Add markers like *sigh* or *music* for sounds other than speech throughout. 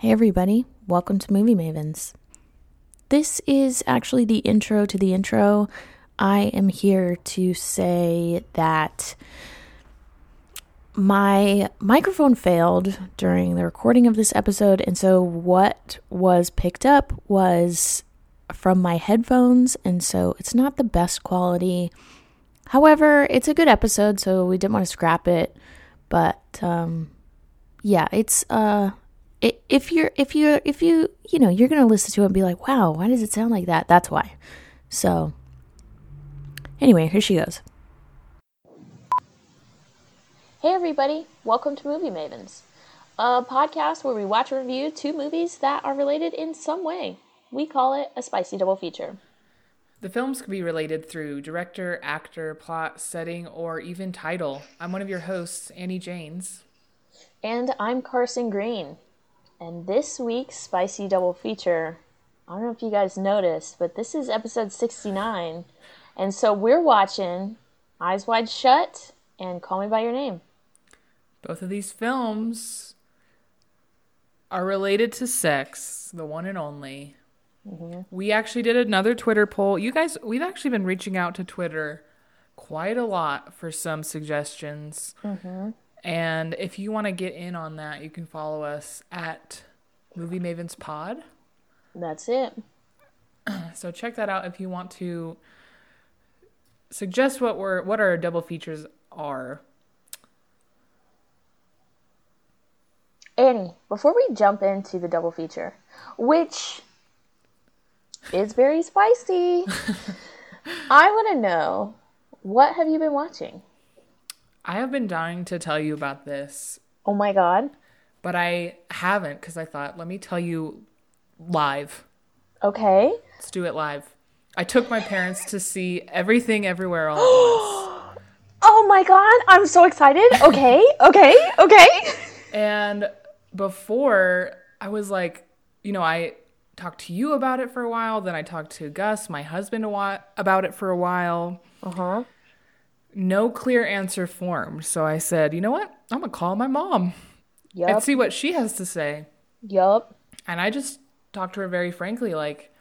Hey, everybody, welcome to Movie Mavens. This is actually the intro to the intro. I am here to say that my microphone failed during the recording of this episode, and so what was picked up was from my headphones, and so it's not the best quality. However, it's a good episode, so we didn't want to scrap it. But um, yeah, it's uh, if you're if you if you you know you're gonna listen to it and be like, wow, why does it sound like that? That's why. So anyway, here she goes. Hey everybody, welcome to Movie Mavens, a podcast where we watch and review two movies that are related in some way. We call it a spicy double feature. The films can be related through director, actor, plot, setting, or even title. I'm one of your hosts, Annie Janes. And I'm Carson Green. And this week's spicy double feature, I don't know if you guys noticed, but this is episode 69. And so we're watching Eyes Wide Shut and Call Me By Your Name. Both of these films are related to sex, the one and only. Mm-hmm. We actually did another Twitter poll. You guys, we've actually been reaching out to Twitter quite a lot for some suggestions. Mm-hmm. And if you want to get in on that, you can follow us at Movie Mavens Pod. That's it. *clears throat* So check that out if you want to suggest what we're what our double features are. Annie, before we jump into the double feature, which is very spicy, *laughs* I want to know what have you been watching? I have been dying to tell you about this. Oh my god. But I haven't because I thought, let me tell you live. Okay. Let's do it live. I took my parents to see everything everywhere all at *gasps* once. Oh my god, I'm so excited. Okay, *laughs* okay, okay. And before, I was like, you know, I talked to you about it for a while, then I talked to Gus, my husband, about it for a while. Uh huh no clear answer formed. So I said, you know what? I'm going to call my mom yep. and see what she has to say. Yup. And I just talked to her very frankly like,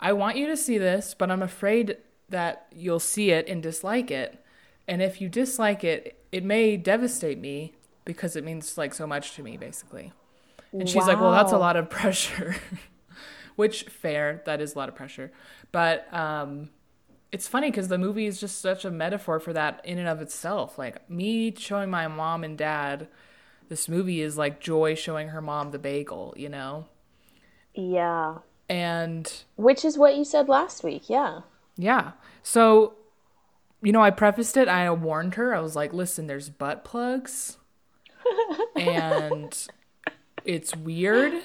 I want you to see this, but I'm afraid that you'll see it and dislike it. And if you dislike it, it may devastate me because it means like so much to me, basically. And she's wow. like, well, that's a lot of *laughs* pressure. Which, fair, that is a lot of pressure. But, um, it's funny because the movie is just such a metaphor for that in and of itself. Like me showing my mom and dad this movie is like Joy showing her mom the bagel, you know? Yeah. And which is what you said last week, yeah. Yeah. So, you know, I prefaced it, I warned her. I was like, "Listen, there's butt plugs." *laughs* and it's weird.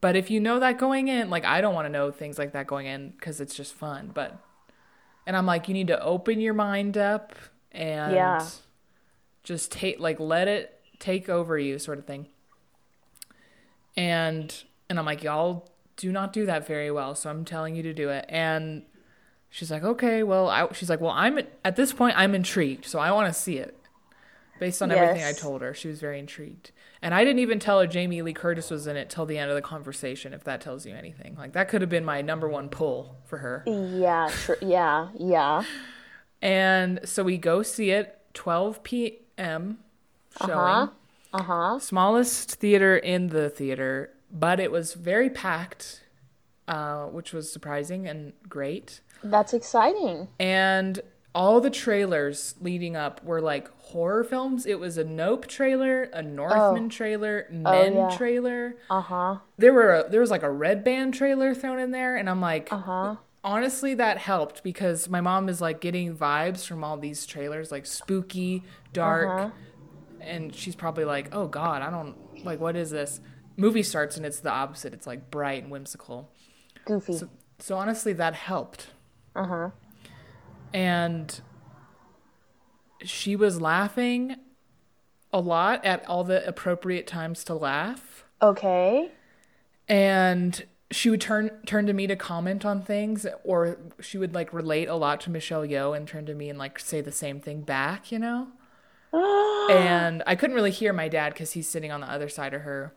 But if you know that going in, like I don't want to know things like that going in cuz it's just fun, but and I'm like, you need to open your mind up and yeah. just take like let it take over you sort of thing. And and I'm like, y'all do not do that very well, so I'm telling you to do it. And she's like, okay, well, I, she's like, well, I'm at this point, I'm intrigued, so I want to see it. Based on yes. everything I told her, she was very intrigued. And I didn't even tell her Jamie Lee Curtis was in it till the end of the conversation, if that tells you anything. Like that could have been my number one pull for her. Yeah, sure. Yeah, yeah. And so we go see it 12 p.m. showing. Uh-huh. Uh-huh. Smallest theater in the theater, but it was very packed, uh, which was surprising and great. That's exciting. And all the trailers leading up were like horror films. It was a Nope trailer, a Northman oh. trailer, oh, Men oh, yeah. trailer. Uh huh. There were a, there was like a Red Band trailer thrown in there, and I'm like, uh huh. Honestly, that helped because my mom is like getting vibes from all these trailers, like spooky, dark, uh-huh. and she's probably like, "Oh God, I don't like what is this?" Movie starts and it's the opposite. It's like bright and whimsical, goofy. So, so honestly, that helped. Uh huh and she was laughing a lot at all the appropriate times to laugh. Okay. And she would turn turn to me to comment on things or she would like relate a lot to Michelle Yeoh and turn to me and like say the same thing back, you know? *gasps* and I couldn't really hear my dad cuz he's sitting on the other side of her.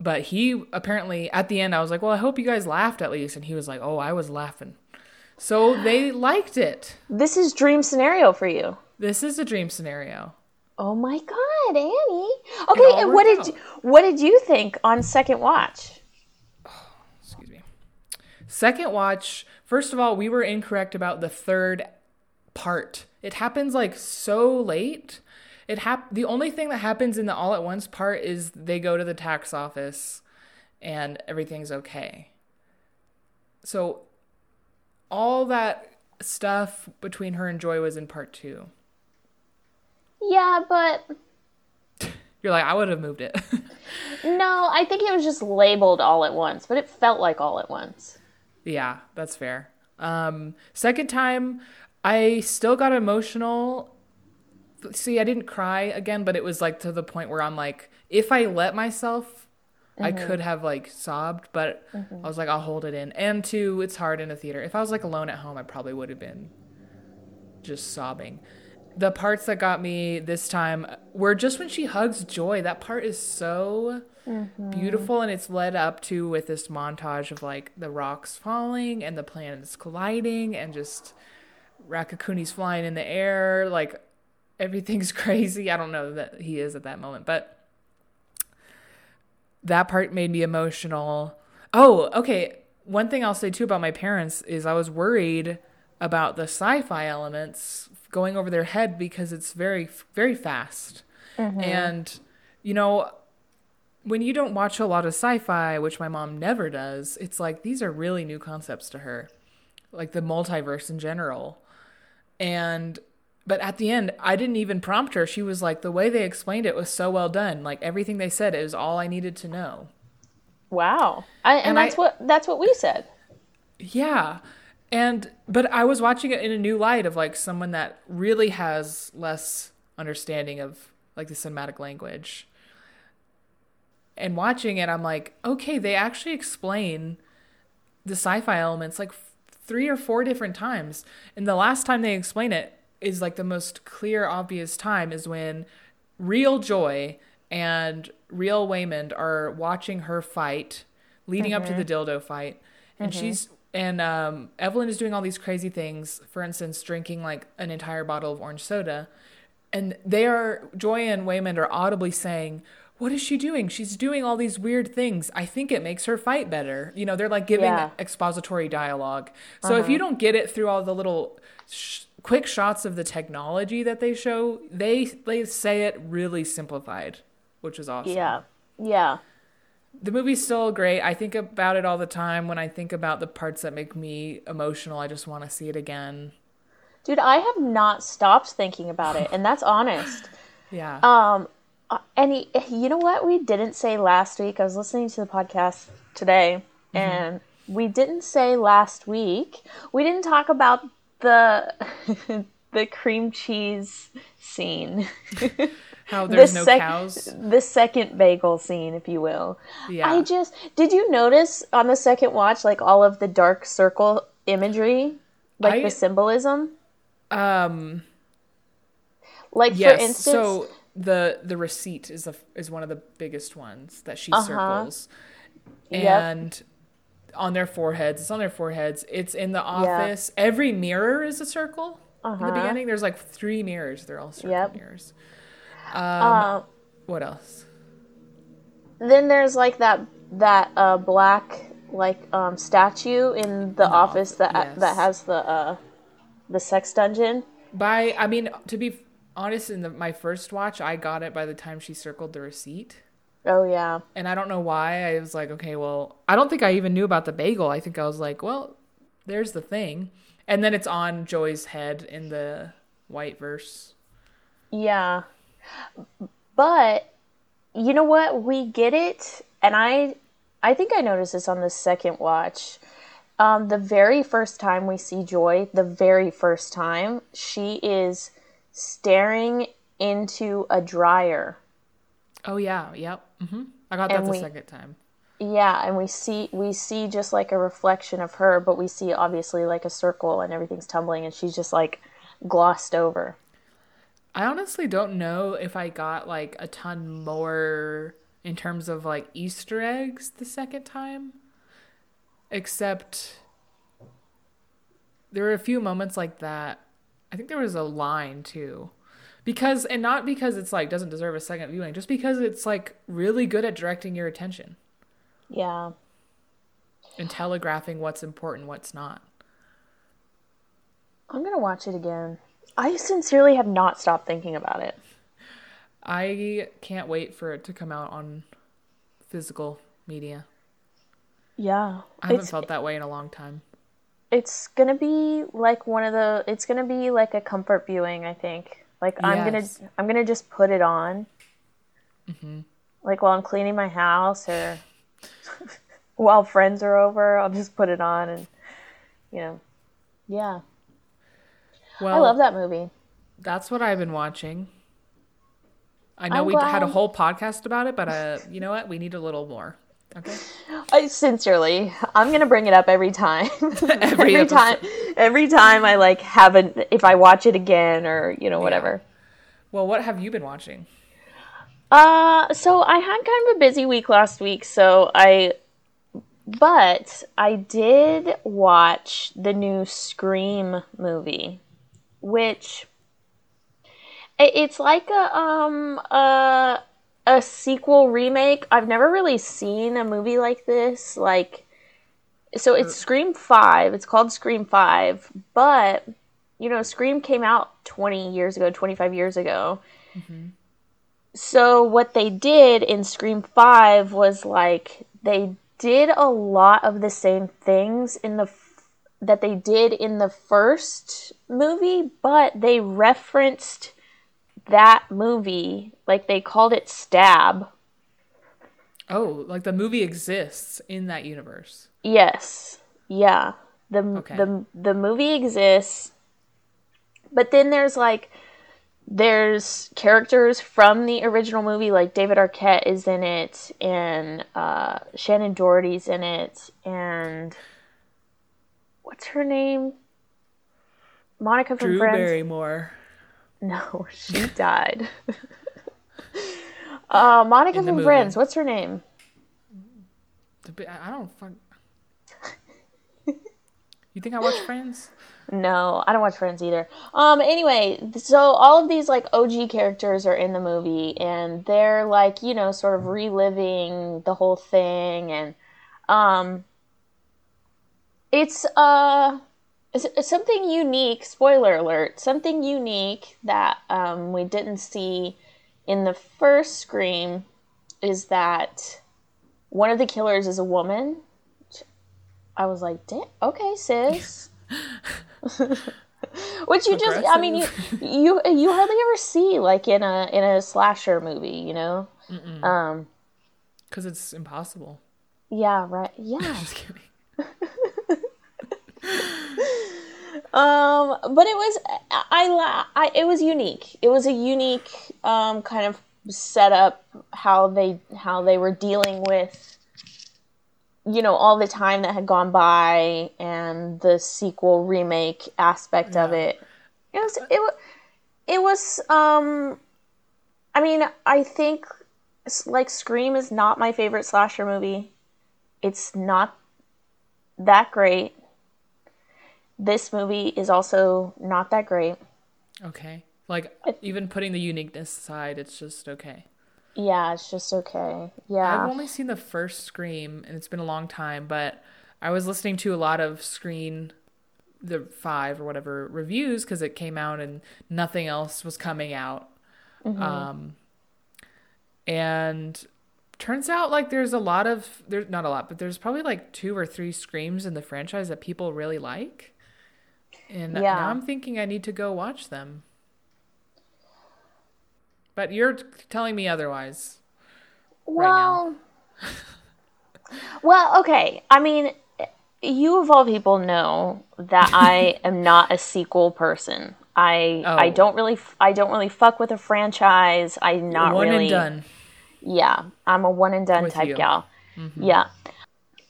but he apparently at the end I was like, "Well, I hope you guys laughed at least." And he was like, "Oh, I was laughing." So they liked it. This is dream scenario for you. This is a dream scenario. Oh my god, Annie. Okay, and what did out. you, what did you think on second watch? Excuse me. Second watch, first of all, we were incorrect about the third part. It happens like so late. It hap- the only thing that happens in the all at once part is they go to the tax office and everything's okay. So all that stuff between her and Joy was in part 2. Yeah, but *laughs* You're like, I would have moved it. *laughs* no, I think it was just labeled all at once, but it felt like all at once. Yeah, that's fair. Um, second time, I still got emotional. See, I didn't cry again, but it was like to the point where I'm like, if I let myself, I mm-hmm. could have like sobbed, but mm-hmm. I was like, I'll hold it in. And two, it's hard in a theater. If I was like alone at home, I probably would have been just sobbing. The parts that got me this time were just when she hugs Joy. That part is so mm-hmm. beautiful, and it's led up to with this montage of like the rocks falling and the planets colliding, and just Raccacoonie's flying in the air. Like everything's *laughs* crazy. I don't know that he is at that moment, but that part made me emotional. Oh, okay. One thing I'll say too about my parents is I was worried about the sci-fi elements going over their head because it's very very fast. Mm-hmm. And you know, when you don't watch a lot of sci-fi, which my mom never does, it's like these are really new concepts to her. Like the multiverse in general. And but at the end, I didn't even prompt her. She was like, the way they explained it was so well done. Like everything they said, it was all I needed to know. Wow. I, and, And that's I- what that's what we said. Yeah. And but I was watching it in a new light of like someone that really has less understanding of like the cinematic language. And watching it, I'm like, okay, they actually explain the sci-fi elements like f- three or four different times. And the last time they explain it is like the most clear, obvious time is when real Joy and real Waymond are watching her fight, leading up to the mm-hmm. dildo fight, and mm-hmm. she's and um, Evelyn is doing all these crazy things. For instance, drinking like an entire bottle of orange soda, and they are Joy and Waymond are audibly saying. What is she doing? She's doing all these weird things. I think it makes her fight better. You know, they're like giving Yeah. expository dialogue. So if you uh-huh. don't get it through all the little sh- quick shots of the technology that they show, they they say it really simplified, which is awesome. Yeah. Yeah. The movie's still great. I think about it all the time when I think about the parts that make me emotional. I just want to see it again. Dude, I have not stopped thinking about it, and that's honest. *laughs* Yeah. Um, uh, and y- you know what we didn't say last week? I was listening to the podcast today, and we didn't say last week. We didn't talk about the *laughs* the cream cheese scene, *laughs* How there's the no sec- cows. the second bagel scene, if you will. Yeah. I just did you notice on the second watch like all of the dark circle imagery, like I- the symbolism, Um. like Yes. for instance. so the the receipt is a, is one of the biggest ones that she circles, Yep. On their foreheads. It's on their foreheads. It's in the office. Every mirror is a circle. In the beginning, there's like three mirrors. They're all circle Yep. mirrors. uh, What else? Then there's like that that uh black like um statue in the office that yes. that has the uh the sex dungeon. By I mean to be honest, in the, my first watch, I got it by the time she circled the receipt. Oh yeah. And I don't know why. I was like, okay, well, I don't think I even knew about the bagel. I think I was like, well, there's the thing. And then it's on Joy's head in the white verse. Yeah. But you know what? We get it and I I think I noticed this on the second watch. Um the very first time we see Joy, the very first time, she is staring into a dryer. Oh yeah, yep. hmm I got that the we- second time. Yeah, and we see we see just like a reflection of her, but we see obviously like a circle and everything's tumbling and she's just like glossed over. I honestly don't know if I got like a ton more in terms of like Easter eggs the second time. Except there were a few moments like that. I think there was a line too. Because and not because it's like doesn't deserve a second viewing, just because it's like really good at directing your attention Yeah. and telegraphing what's important, what's not. I'm gonna watch it again. I sincerely have not stopped thinking about it. I can't wait for it to come out on physical media. Yeah. I haven't felt that way in a long time. it's gonna be like one of the it's gonna be like a comfort viewing, I think. Like I'm gonna I'm gonna just put it on. Mm-hmm. Like while I'm cleaning my house or *laughs* while friends are over, I'll just put it on and you know. Yeah. Well, I love that movie. That's what I've been watching. I know I'm we had a whole podcast about it, but uh, you know what? We need a little more. Okay. I sincerely, I'm gonna bring it up every time. *laughs* Every *laughs* episode. time, every time I like have an if I watch it again or you know whatever. Well, what have you been watching? Uh, so I had kind of a busy week last week, so I, but I did watch the new Scream movie, which it's like a um a a sequel remake. I've never really seen a movie like this. Like, so it's mm. Scream Five. It's called Scream Five, but you know, Scream came out twenty years ago, twenty five years ago. Mm-hmm. So what they did in Scream 5 was like they did a lot of the same things in the f- that they did in the first movie, but they referenced that movie like they called it Stab. Oh, like the movie exists in that universe. Yes. Yeah. The Okay. the the movie exists. But then there's like there's characters from the original movie like David Arquette is in it and uh Shannon Doherty's in it and what's her name? Monica from Drew Friends. Barrymore. *laughs* No, she died. *laughs* uh Monica from. Friends, what's her name? The I don't fuck. You think I watch Friends? *laughs* No, I don't watch Friends either. Um, anyway, so all of these like OG characters are in the movie, and they're like you know sort of reliving the whole thing, and um, it's uh, something unique. Spoiler alert: something unique that um we didn't see in the first Scream is that one of the killers is a woman. I was like, "Damn, okay, sis." *laughs* Which you just, I mean, you, you you hardly ever see like in a in a slasher movie, you know. Um, Because it's impossible. yeah, right. Yeah. *laughs* Just kidding. *laughs* Um, but it was I, I, I it was unique. It was a unique um kind of setup how they how they were dealing with you know all the time that had gone by and the sequel remake aspect of it. It was it was it was um I mean, I think like Scream is not my favorite slasher movie. It's not that great. This movie is also not that great. Okay. Like even putting the uniqueness aside, it's just okay. Yeah, it's just okay. Yeah. I've only seen the first Scream, and it's been a long time. But I was listening to a lot of Screen, the five or whatever reviews because it came out and nothing else was coming out. Um, and turns out like there's a lot of there's not a lot, but there's probably like two or three Screams in the franchise that people really like. And Yeah. now I'm thinking I need to go watch them. But you're telling me otherwise. well, well, okay. I mean, you of all people know that *laughs* I am not a sequel person. I I Oh. don't really I don't really fuck with a franchise. I'm not One really and done. yeah i'm a one and done With type you. gal mm-hmm. yeah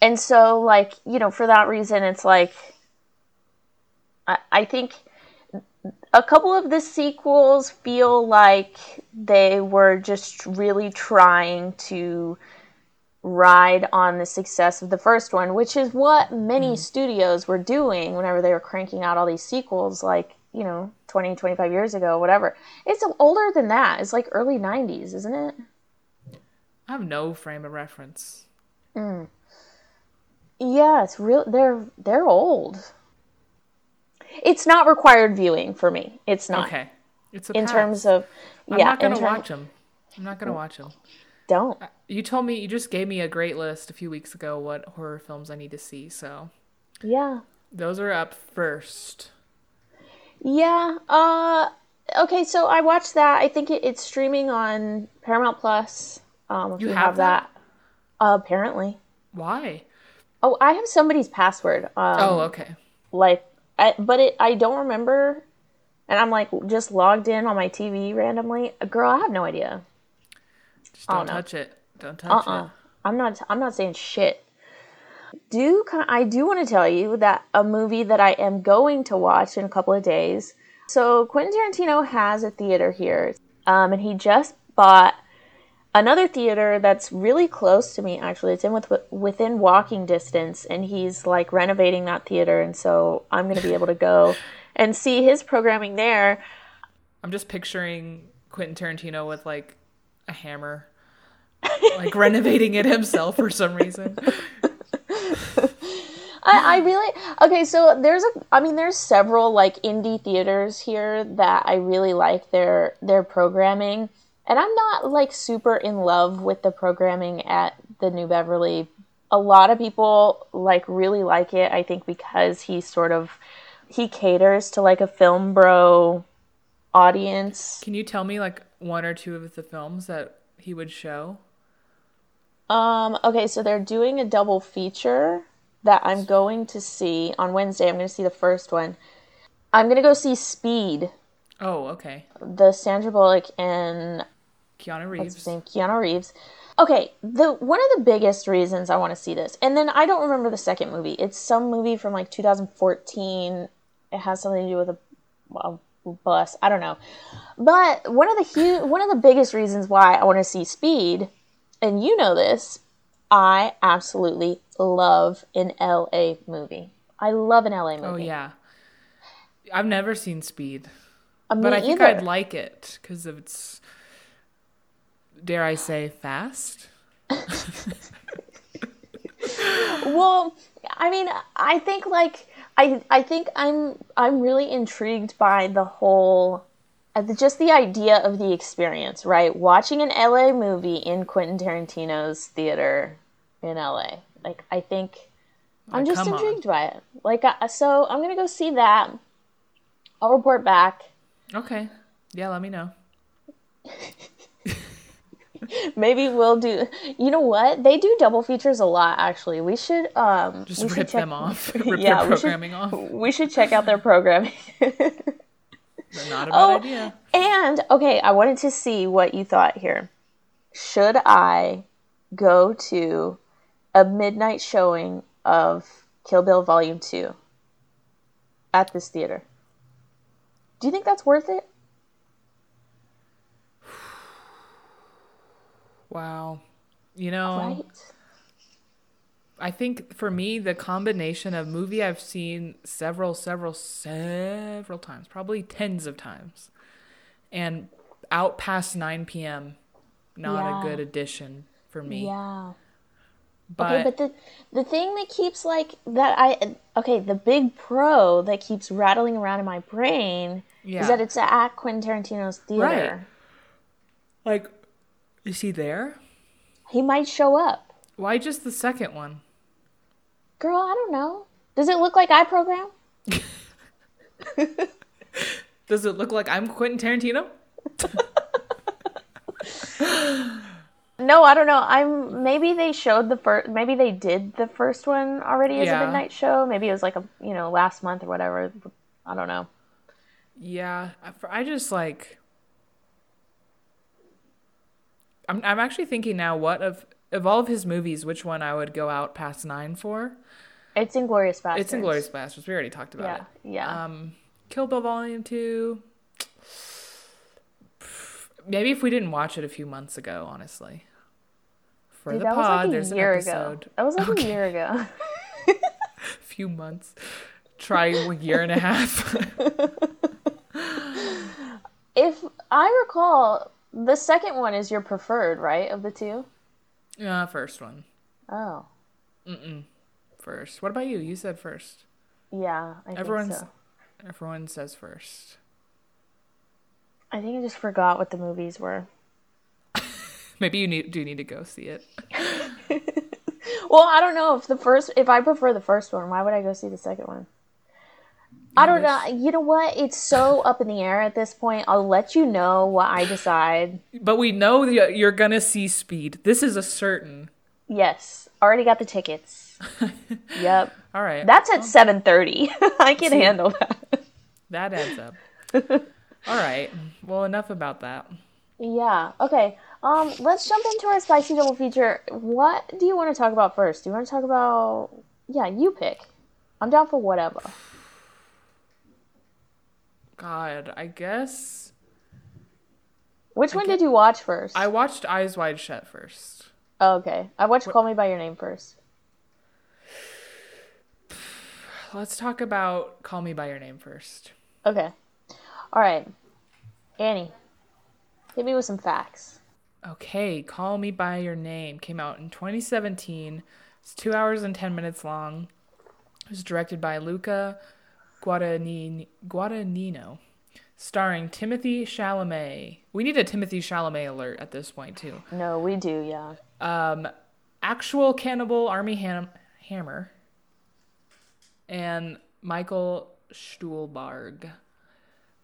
and so like you know for that reason it's like i, I think a couple of the sequels feel like they were just really trying to ride on the success of the first one, which is what many mm-hmm. studios were doing whenever they were cranking out all these sequels, like, you know, 20, 25 years ago, whatever. It's older than that. It's like early 90s, isn't it? I have no frame of reference. Mm. Yeah, it's real. They're they're old. It's not required viewing for me. It's not Okay. It's a in pass. terms of I'm not gonna term- watch them. I'm not gonna watch them. Don't. You told me you just gave me a great list a few weeks ago what horror films I need to see. So Yeah. those are up first. Yeah. Uh. Okay. So I watched that. I think it, it's streaming on Paramount Plus. Um, if You you, have have that, Uh, apparently. Why? Oh, I have somebody's password. Um, oh, okay. like, I, but it I don't remember, and I'm like just logged in on my TV randomly. Girl, I have no idea. Just don't no. touch it. Don't touch Uh-uh. it. I'm not. I'm not saying shit. Do I do want to tell you that a movie that I am going to watch in a couple of days. So Quentin Tarantino has a theater here, um, and he just bought another theater that's really close to me. Actually, it's in with within walking distance, and he's like renovating that theater, and so I'm going to be able to go *laughs* and see his programming there. I'm just picturing Quentin Tarantino with like a hammer, *laughs* like renovating it himself for some reason. *laughs* I, I really okay. So there's a, I mean, there's several like indie theaters here that I really like their their programming, and I'm not like super in love with the programming at the New Beverly. A lot of people like really like it. I think because he sort of he caters to like a film bro audience. Can you tell me like one or two of the films that he would show? Um, okay, so they're doing a double feature that I'm going to see on Wednesday. I'm going to see the first one. I'm going to go see Speed, Oh, okay. the Sandra Bullock and Keanu Reeves. his name, Keanu Reeves. Okay, the one of the biggest reasons I want to see this, and then I don't remember the second movie. It's some movie from like 2014. It has something to do with a, bus. I don't know, but one of the huge, one of the biggest reasons why I want to see Speed, and you know this, I absolutely love an LA movie. I love an LA movie. Oh yeah. I've never seen Speed, Uh, but I think either. I'd like it because it's, dare I say, fast. *laughs* Well, I mean, I think like I I think I'm I'm really intrigued by the whole uh, just the idea of the experience, right? Watching an LA movie in Quentin Tarantino's theater in LA. Like I think I'm just come on. intrigued by it. Like uh, so I'm going to go see that. I'll report back. Okay. Yeah, let me know. *laughs* *laughs* Maybe we'll do You know what? They do double features a lot actually. We should um Just we rip check- them off. *laughs* *laughs* rip Yeah, their we should- off. We should check out their programming. Not a bad Oh, idea. And okay, I wanted to see what you thought here. Should I go to a midnight showing of Kill Bill Volume 2 at this theater? Do you think that's worth it? Wow. You know, Right? I think for me, the combination of movie I've seen several, several, several times, probably tens of times, and out past 9 p.m., not Yeah. a good addition for me. Yeah. But, Okay, but the the thing that keeps like that I okay, the big pro that keeps rattling around in my brain Yeah. is that it's at Quentin Tarantino's theater. like, is he there? He might show up. Why just the second one? Girl, I don't know. Does it look like I program? *laughs* Does it look like I'm Quentin Tarantino? *laughs* No, I don't know. I'm maybe they showed the first. Maybe they did the first one already as Yeah. a midnight show. Maybe it was like a you know last month or whatever. I don't know. Yeah, I- I just like. I'm I'm actually thinking now what of of all of his movies, which one I would go out past nine for? It's Inglourious Basterds. It's Inglourious Basterds. We already talked about Yeah, it. yeah. Um, Kill Bill Volume 2. Maybe if we didn't watch it a few months ago, honestly. For Dude, the that was pod, like a there's an episode. ago. That was like Okay. a year ago. *laughs* A few months. Try a year and a half. *laughs* if I recall, the second one is your preferred, right, of the two? yeah, first one. Oh, Mm-mm. First. What about you? You said first. yeah. I Everyone's think so. everyone says first. I think I just forgot what the movies were. *laughs* Maybe you need do need to go see it. *laughs* Well, I don't know if the first, if I prefer the first one, why would I go see the second one? I don't know. You know what? It's so up in the air at this point. I'll let you know what I decide. But we know that you're gonna see Speed. This is a certain. Yes, already got the tickets. *laughs* yep, All right. that's at seven thirty. *laughs* I can handle that. That adds up. *laughs* All right. Well, enough about that. Yeah. Okay. Um, let's jump into our spicy double feature. What do you want to talk about first? Do you want to talk about? Yeah, you pick. I'm down for whatever. God, I guess Which one did you watch first? I watched Eyes Wide Shut first. Oh, okay. I watched Call Me by Your Name first. Let's talk about Call Me by Your Name first. Okay. All right. Annie, hit me with some facts. Okay, Call Me by Your Name came out in 2017. It's two hours and 10 minutes long. It was directed by Luca Guadagnino, Guadagnino starring Timothy Chalamet. We need a Timothy Chalamet alert at this point, too. No, we do, yeah. Um, actual cannibal Armie Ham- Hammer and Michael Stuhlbarg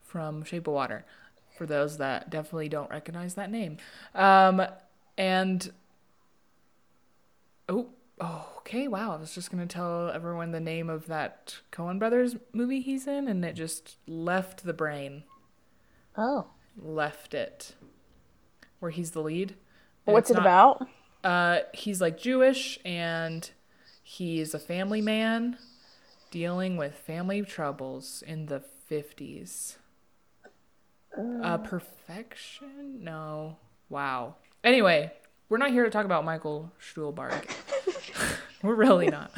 from Shape of Water. For those that definitely don't recognize that name, um, and oh, oh, okay, wow! I was just gonna tell everyone the name of that Coen Brothers movie he's in, and it just left the brain, Oh. left it, where he's the lead. And What's it not- about? uh, he's like Jewish and he's a family man dealing with family troubles in the 50s. Uh, perfection? No. Wow. Anyway, we're not here to talk about Michael Stuhlbarg. *laughs* *laughs* we're really not.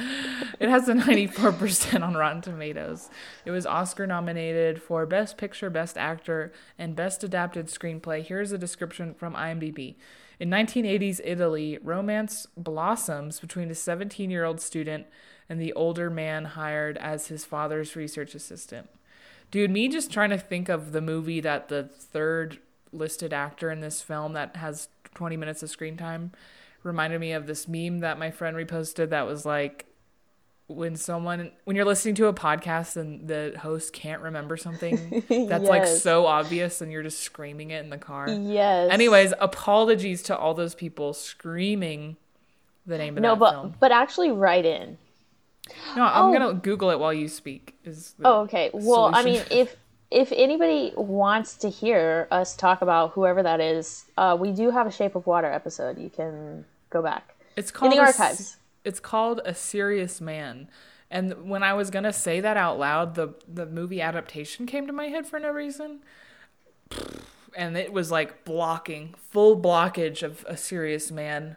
It has a 94% on Rotten Tomatoes. It was Oscar nominated for Best Picture, Best Actor, and Best Adapted Screenplay. Here's a description from IMDb. In 1980s Italy, romance blossoms between a 17 year old student and the older man hired as his father's research assistant. Dude, me just trying to think of the movie that the third listed actor in this film that has 20 minutes of screen time reminded me of this meme that my friend reposted that was like when someone when you're listening to a podcast and the host can't remember something *laughs* that's like so obvious and you're just screaming it in the car. Yes. Anyways, apologies to all those people screaming the name of no, that but film. but actually write in. No, I'm Oh. gonna Google it while you speak. Is Oh, okay. Well, I mean, if if anybody wants to hear us talk about whoever that is, uh, we do have a Shape of Water episode. You can go back. It's called in the a archives. it's called a serious man. And when I was gonna say that out loud, the the movie adaptation came to my head for no reason. And it was like blocking, full blockage of a serious man.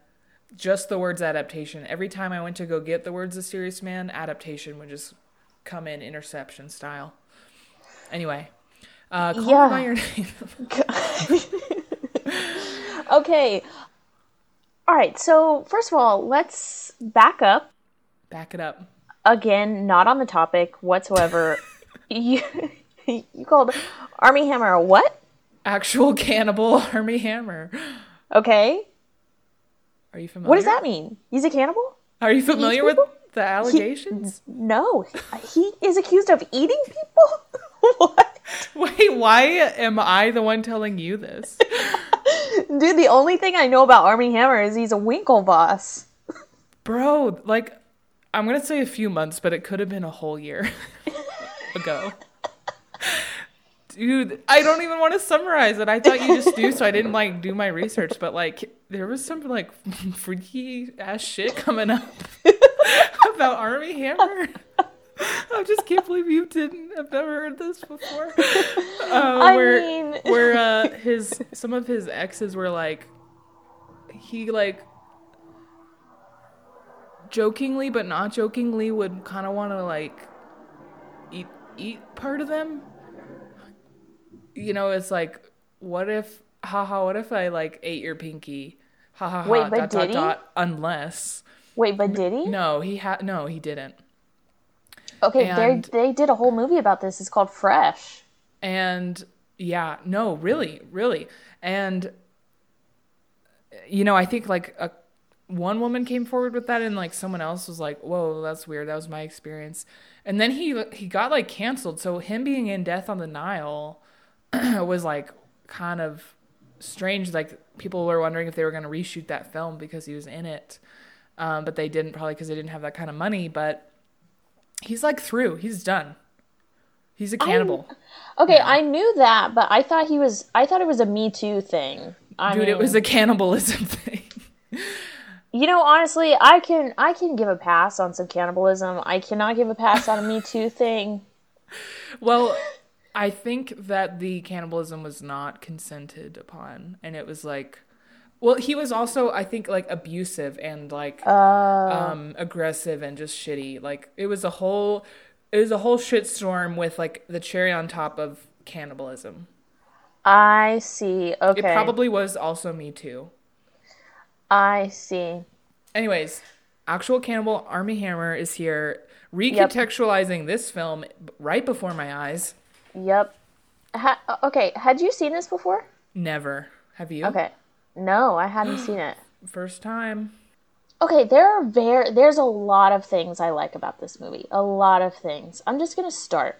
Just the words adaptation. Every time I went to go get the words a serious man, adaptation would just come in interception style. Anyway, uh, call Yeah. by your *laughs* name. *laughs* Okay. All right. So first of all, let's back up. Back it up. Again, not on the topic whatsoever. *laughs* you you called Armie Hammer a what? Actual cannibal Armie Hammer. Okay. Are you familiar? What does that mean? He's a cannibal? Are you familiar with the allegations? No. He is accused of eating people? *laughs* what? Wait, why am I the one telling you this? *laughs* Dude, the only thing I know about Armie Hammer is he's a Winklevoss. Bro, like, I'm gonna say a few months, but it could have been a whole year *laughs* ago. Dude, I don't even want to summarize it. I thought you just do, so I didn't like do my research. But like, there was some like freaky ass shit coming up about Armie Hammer. *laughs* I just can't believe you didn't. I've never heard this before. *laughs* Uh, I where mean- *laughs* where uh, his some of his exes were like, he like jokingly but not jokingly would kind of want to like eat eat part of them. You know, it's like, what if, haha, what if I like ate your pinky? Ha ha ha. Wait, but dot dot did he? dot. Unless Wait, but did he? no, he had no, he didn't. Okay, And- they they did a whole movie about this. It's called Fresh. And yeah, no, really, really. And you know, I think like a one woman came forward with that and like someone else was like, "Whoa, that's weird. That was my experience." And then he he got like canceled. So him being in Death on the Nile *clears throat* was like kind of strange like people were wondering if they were going to reshoot that film because he was in it. Um, but they didn't probably because they didn't have that kind of money, but he's like through. He's done. He's a cannibal. Okay, I knew that, but I thought he was. I thought it was a Me Too thing. I Dude, it was a cannibalism *laughs* thing. You know, honestly, I can I can give a pass on some cannibalism. I cannot give a pass on a Me Too *laughs* thing. well, I think that the cannibalism was not consented upon, and it was like, well, he was also, I think, like abusive and like um aggressive and just shitty. Like it was a whole, it was a whole shitstorm with like the cherry on top of cannibalism. I see. Okay, It probably was also Me Too. I see. Anyways, actual cannibal Armie Hammer is here recontextualizing this film right before my eyes. Yep. Ha- okay, had you seen this before? Never. Have you? Okay. No, I hadn't seen it. *gasps* First time. Okay, there are very there's a lot of things I like about this movie. A lot of things. I'm just gonna start.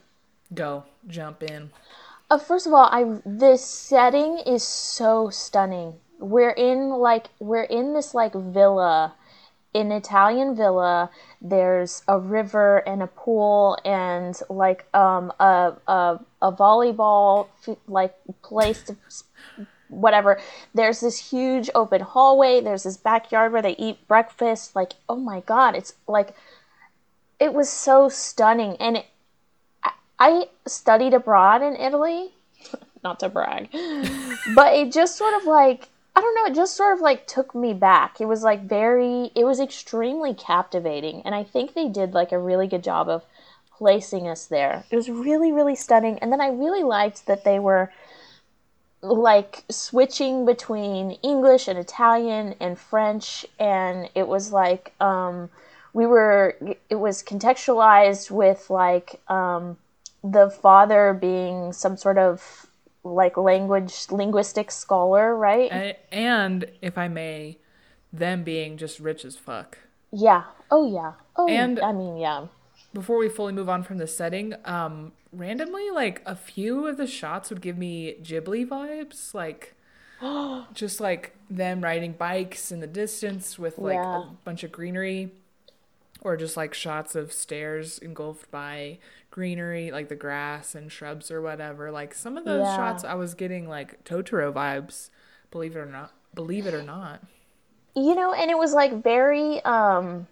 Go. Jump in. Uh, first of all, I this setting is so stunning. We're in like we're in this like villa, an Italian villa. There's a river and a pool and like um a a, a volleyball like place to whatever. There's this huge open hallway. There's this backyard where they eat breakfast. Like oh my god, it's like it was so stunning and it, I studied abroad in Italy, *laughs* not to brag, *laughs* but it just sort of like I don't know, it just sort of like took me back. It was like very it was extremely captivating and I think they did like a really good job of placing us there. It was really really stunning and then I really liked that they were like switching between English and Italian and French and it was like um we were it was contextualized with like um the father being some sort of like language linguistic scholar, right? A- And, if I may, them being just rich as fuck. yeah. Oh yeah. Oh, And- I mean, yeah. Before we fully move on from the setting, um, randomly, like a few of the shots would give me Ghibli vibes, like *gasps* just like them riding bikes in the distance with like Yeah. a bunch of greenery, or just like shots of stairs engulfed by greenery, like the grass and shrubs or whatever. Like some of those Yeah. shots, I was getting like Totoro vibes. Believe it or not, believe it or not. You know, and it was like very um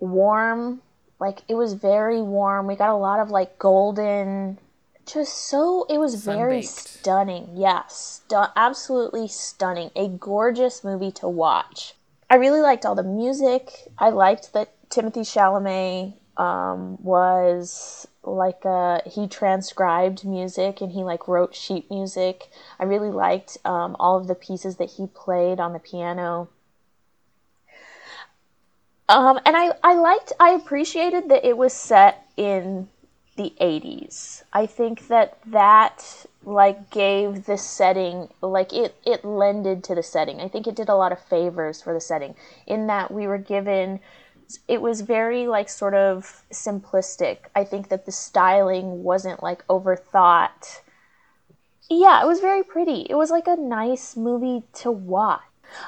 warm. Like it was very warm. We got a lot of like golden just so it was very Sunbaked. stunning. Yes, stu- absolutely stunning. A gorgeous movie to watch. I really liked all the music. I liked that Timothy Chalamet um, was like uh, he transcribed music and he like wrote sheet music. I really liked um, all of the pieces that he played on the piano. Um, and I, I liked, I appreciated that it was set in the 80s. I think that that like gave the setting like it it lended to the setting. I think it did a lot of favors for the setting in that we were given it was very like sort of simplistic. I think that the styling wasn't like overthought. Yeah, it was very pretty. It was like a nice movie to watch.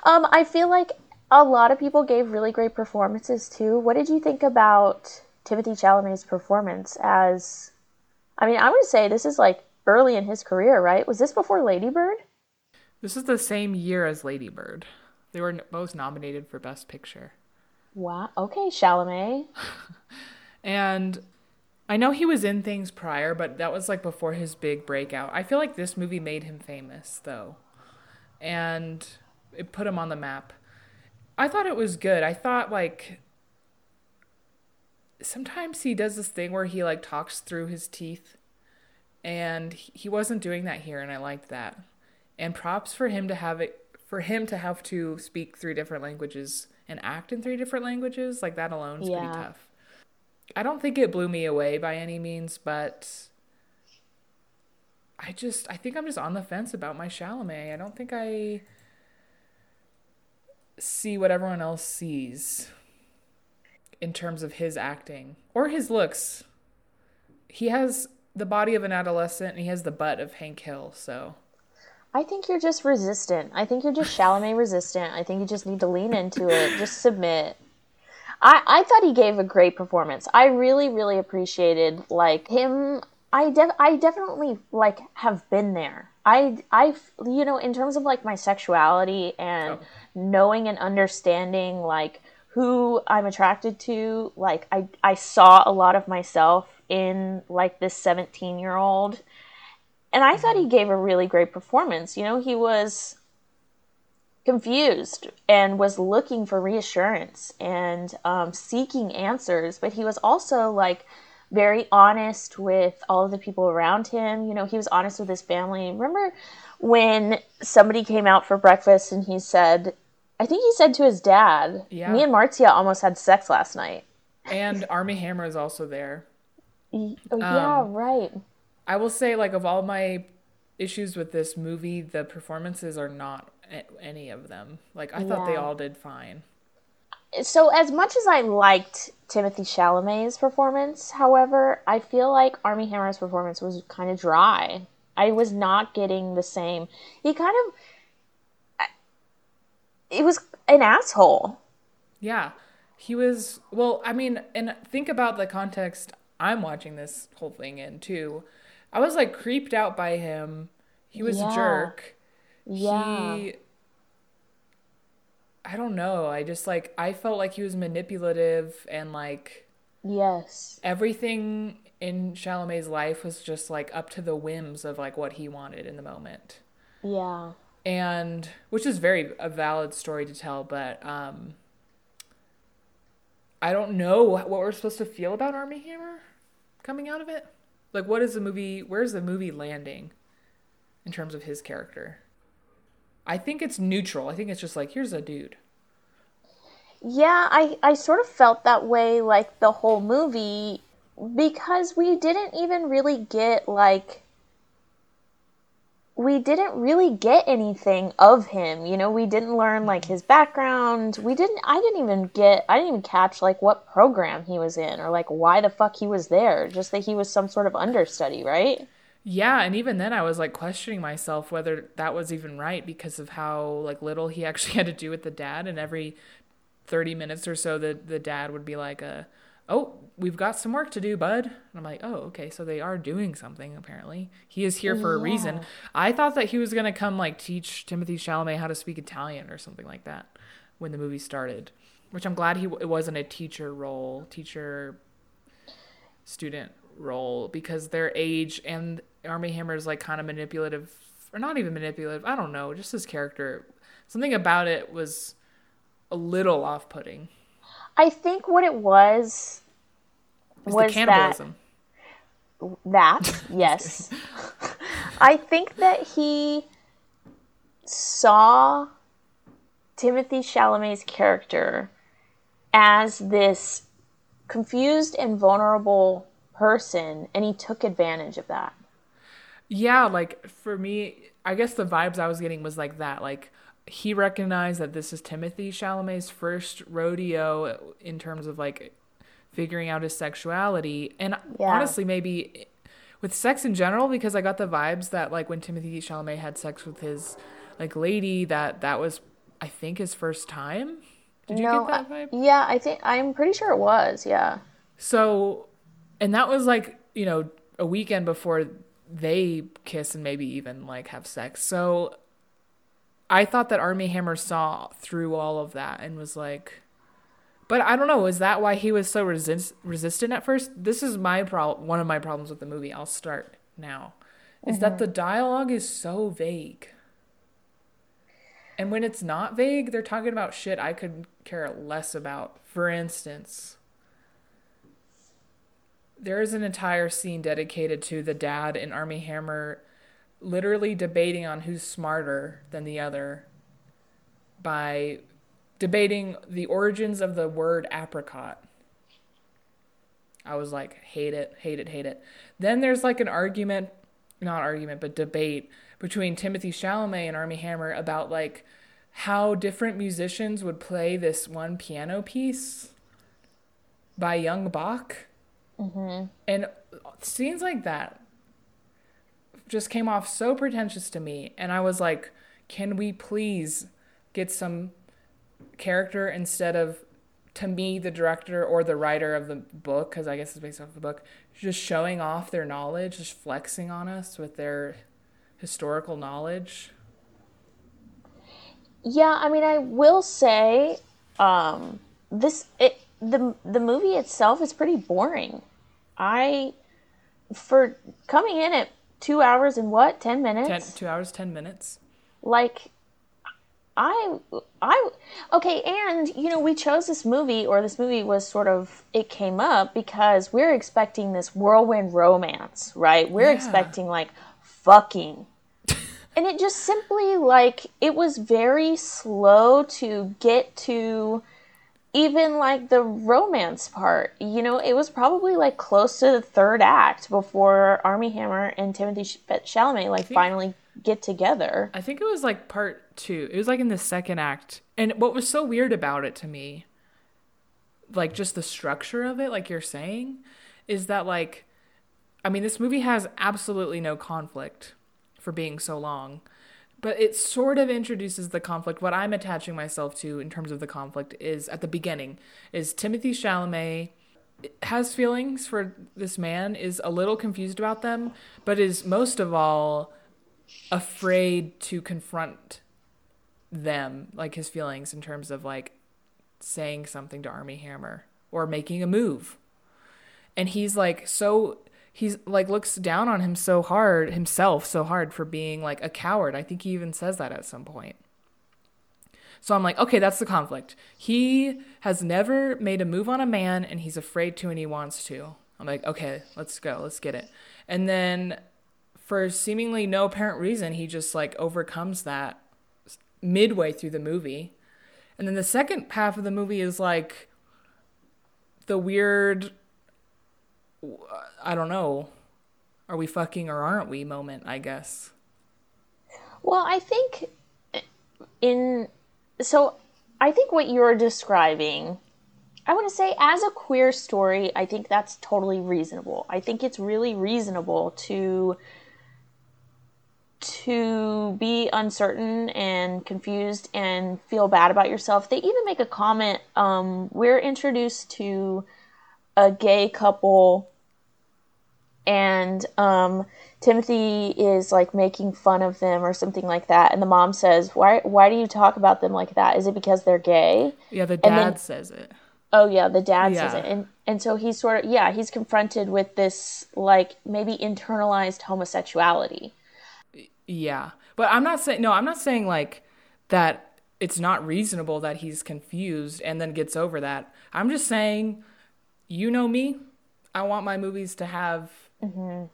Um, I feel like a lot of people gave really great performances too. What did you think about Timothy Chalamet's performance as? I mean, I would say this is like early in his career, right? Was this before Lady Bird? This is the same year as Lady Bird. They were both nominated for Best Picture. Wow. Okay, Chalamet. *laughs* And I know he was in things prior, but that was like before his big breakout. I feel like this movie made him famous though. And it put him on the map. I thought it was good. I thought like sometimes he does this thing where he like talks through his teeth and he wasn't doing that here and I liked that. And props for him to have it for him to have to speak three different languages and act in three different languages, like that alone is Yeah. pretty tough. I don't think it blew me away by any means, but I just I think I'm just on the fence about my Chalamet. I don't think I see what everyone else sees in terms of his acting or his looks. He has the body of an adolescent and he has the butt of Hank Hill, so I think you're just resistant. I think you're just Chalamet *laughs* resistant. I think you just need to lean into it. Just submit. I, I thought he gave a great performance. I really, really appreciated like him. I def- I definitely like have been there. I I you know in terms of like my sexuality and Oh. Knowing and understanding like who I'm attracted to. Like I I saw a lot of myself in like this 17 year old and I thought he gave a really great performance. You know, he was confused and was looking for reassurance and um, seeking answers, but he was also like very honest with all of the people around him. You know, he was honest with his family. Remember when somebody came out for breakfast and he said, I think he said to his dad, Yeah. Me and Marzia almost had sex last night. and Armie Hammer is also there. Oh, yeah, Um, right. I will say, like, of all my issues with this movie, the performances are not any of them. Like, I thought they all did fine. so as much as I liked Timothy Chalamet's performance, however, I feel like Armie Hammer's performance was kind of dry. I was not getting the same. He kind of it was an asshole. Yeah. He was, well, I mean, and think about the context I'm watching this whole thing in, too. I was, like, creeped out by him. He was Yeah. a jerk. Yeah. He, I don't know. I just, like, I felt like he was manipulative and, like, Yes. everything in Chalamet's life was just like up to the whims of like what he wanted in the moment. Yeah. And which is very a valid story to tell, but um I don't know what we're supposed to feel about Armie Hammer coming out of it. Like what is the movie where's the movie landing in terms of his character? I think it's neutral. I think it's just like here's a dude. Yeah, I, I sort of felt that way like the whole movie because we didn't even really get like we didn't really get anything of him. You know, we didn't learn like his background. We didn't I didn't even get I didn't even catch like what program he was in or like why the fuck he was there. Just that he was some sort of understudy, right? Yeah, and even then I was like questioning myself whether that was even right because of how like little he *laughs* actually had to do with the dad and every 30 minutes or so the the dad would be like uh oh, we've got some work to do, bud. And I'm like, "Oh, okay, so they are doing something apparently. He is here for a reason." I thought that he was going to come like teach Timothy Chalamet how to speak Italian or something like that when the movie started. Which I'm glad he it wasn't a teacher role, teacher student role because their age and Armie Hammer is like kind of manipulative or not even manipulative. I don't know, just his character. Something about it was a little off-putting. I think what it was was the cannibalism. That, *laughs* yes. *laughs* I think that he saw Timothy Chalamet's character as this confused and vulnerable person, and he took advantage of that. Yeah, like for me, I guess the vibes I was getting was like that. Like he recognized that this is Timothy Chalamet's first rodeo in terms of like figuring out his sexuality, and Yeah. honestly, maybe with sex in general, because I got the vibes that like when Timothy Chalamet had sex with his like lady, that that was I think his first time. Did you no, get that I- vibe? yeah, I think I'm pretty sure it was. Yeah, So, and that was like, you know, a weekend before they kiss and maybe even like have sex. So I thought that Armie Hammer saw through all of that and was like, But I don't know. Is that why he was so resist- resistant at first? This is my problem. One of my problems with the movie. I'll start now. Is that uh-huh. the dialogue is so vague. And when it's not vague, they're talking about shit I could care less about. For instance, there is an entire scene dedicated to the dad and Armie Hammer literally debating on who's smarter than the other by debating the origins of the word apricot. I was like, hate it, hate it, hate it. Then there's like an argument, not argument, but debate between Timothy Chalamet and Armie Hammer about like how different musicians would play this one piano piece by Young Bach. Mm-hmm. And scenes like that just came off so pretentious to me. And I was like, can we please get some character instead of, to me, the director or the writer of the book, because I guess it's based off the book, just showing off their knowledge, just flexing on us with their historical knowledge? Yeah, I mean, I will say, um, this it the the movie itself is pretty boring. I for coming in at two hours and what ten minutes? Ten, two hours, ten minutes. Like, I I okay, and you know, we chose this movie, or this movie was sort of it came up because we're expecting this whirlwind romance, right? We're Yeah. expecting like fucking *laughs* and it just simply like it was very slow to get to even like the romance part you know it was probably like close to the third act before armie hammer and timothy Ch- chalamet like finally get together I think it was like part two. It was like in the second act. And what was so weird about it to me, like just the structure of it, like you're saying, is that like, I mean, this movie has absolutely no conflict for being so long, but it sort of introduces the conflict. What I'm attaching myself to in terms of the conflict is at the beginning is Timothy Chalamet has feelings for this man, is a little confused about them, but is most of all afraid to confront them, like his feelings in terms of like saying something to Armie Hammer or making a move. And he's like so he's like looks down on him so hard himself so hard for being like a coward. I think he even says that at some point. So I'm like, okay, that's the conflict. He has never made a move on a man and he's afraid to and he wants to. I'm like, okay, let's go, let's get it. And then for seemingly no apparent reason, he just like overcomes that midway through the movie. And then the second half of the movie is like the weird I don't know. Are we fucking or aren't we moment, I guess. well i think in so i think what you're describing i want to say as a queer story i think that's totally reasonable i think it's really reasonable to to be uncertain and confused and feel bad about yourself they even make a comment um, we're introduced to a gay couple and um, Timothy is like making fun of them or something like that, and the mom says, "Why? Why do you talk about them like that? Is it because they're gay?" Yeah, the dad then- says it. Oh yeah, the dad says it, and and so he's sort of yeah he's confronted with this like maybe internalized homosexuality. Yeah. But I'm not saying no, I'm not saying like that it's not reasonable that he's confused and then gets over that. I'm just saying you know me. I want my movies to have an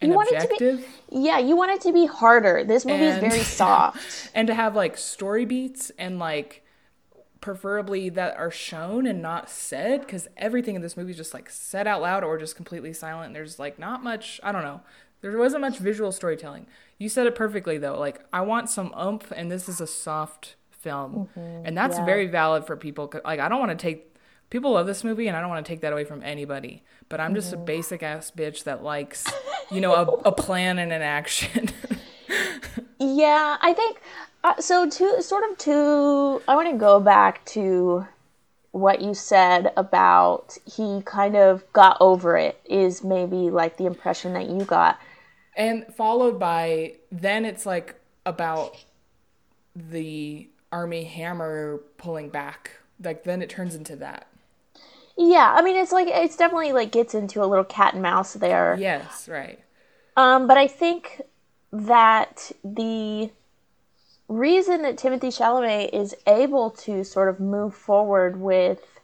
Mm-hmm. You want it to be- objective Yeah, you want it to be harder. This movie is very *laughs* soft. and to have like story beats and like preferably that are shown and not said because everything in this movie is just like said out loud or just completely silent. There's like not much, I don't know. There wasn't much visual storytelling. You said it perfectly though. Like I want some oomph and this is a soft film. and that's yeah. very valid for people. Like I don't want to take people love this movie and I don't want to take that away from anybody. But I'm just a basic ass bitch that likes, you know, a, a *laughs* plan and an action. *laughs* Yeah, I think uh, so. To sort of to, I want to go back to what you said about he kind of got over it. Is maybe like the impression that you got. and followed by then it's like about the armie hammer pulling back like then it turns into that Yeah, I mean it's like it's definitely like gets into a little cat and mouse there. Yes, right. Um, but I think that the reason that Timothy Chalamet is able to sort of move forward with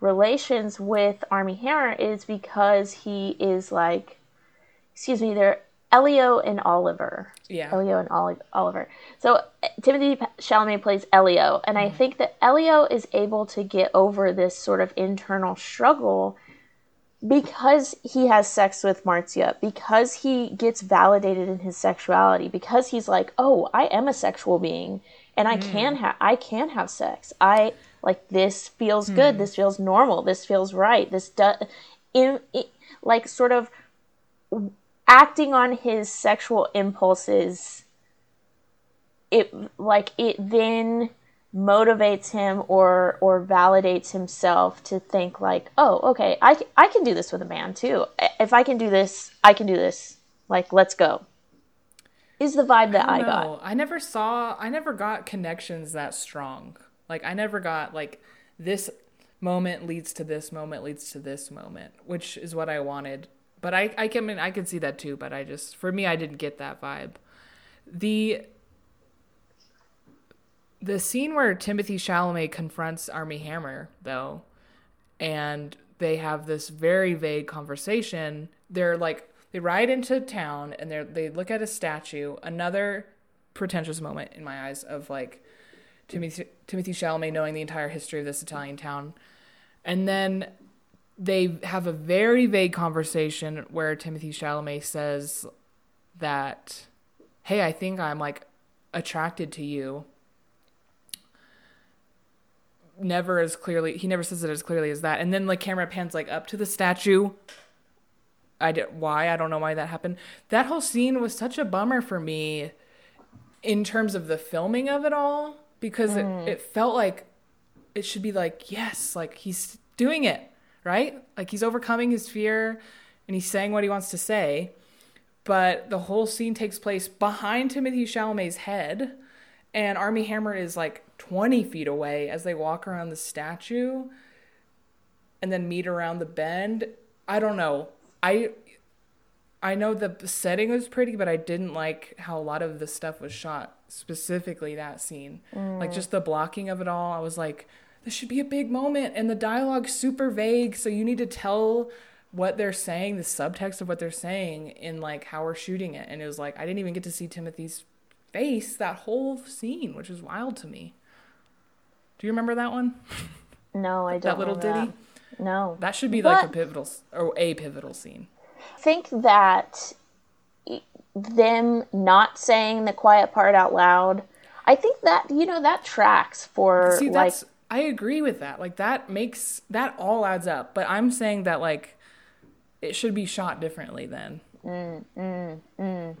relations with Armie Hammer is because he is like, excuse me, they're Elio and Oliver. Yeah. Elio and Oli- Oliver. So uh, Timothy Chalamet plays Elio, and I mm-hmm. think that Elio is able to get over this sort of internal struggle because he has sex with Marzia, because he gets validated in his sexuality, because he's like, "Oh, I am a sexual being and I can mm. have I can have sex. I like this feels good. Mm. This feels normal. This feels right. This does in, it, like sort of acting on his sexual impulses it like it then motivates him or or validates himself to think like oh okay I, I can do this with a man too if i can do this i can do this like let's go is the vibe that i, don't got. I never saw. I never got connections that strong. Like I never got like this moment leads to this moment leads to this moment, which is what I wanted. But I I can I, could see that too. But I just for me I didn't get that vibe. The the scene where Timothy Chalamet confronts Armie Hammer though, and they have this very vague conversation. They're like they ride into town and they they look at a statue. Another pretentious moment in my eyes of like Timothy Timothy Chalamet knowing the entire history of this Italian town, and then they have a very vague conversation where Timothy Chalamet says that, "Hey, I think I'm like attracted to you." Never as clearly, he never says it as clearly as that. And then like camera pans like up to the statue. I did why I don't know why that happened. That whole scene was such a bummer for me in terms of the filming of it all because it, mm. it felt like it should be like yes like he's doing it right? Like he's overcoming his fear and he's saying what he wants to say. But the whole scene takes place behind timothy chalamet's head and armie hammer is like 20 feet away as they walk around the statue and then meet around the bend. I don't know. I I know the setting was pretty, but I didn't like how a lot of the stuff was shot, specifically that scene. Like mm. just the blocking of it all. I was like, this should be a big moment, and the dialogue's super vague, so you need to tell what they're saying, the subtext of what they're saying, in like how we're shooting it. And it was like I didn't even get to see Timothy's face that whole scene, which is wild to me. Do you remember that one? *laughs* no i don't that little ditty. that. no That should be like a pivotal or a pivotal scene. I think that them not saying the quiet part out loud i think that you know that tracks for See, like I agree with that. Like that makes that all adds up. But I'm saying that like it should be shot differently then. Mm, mm, mm.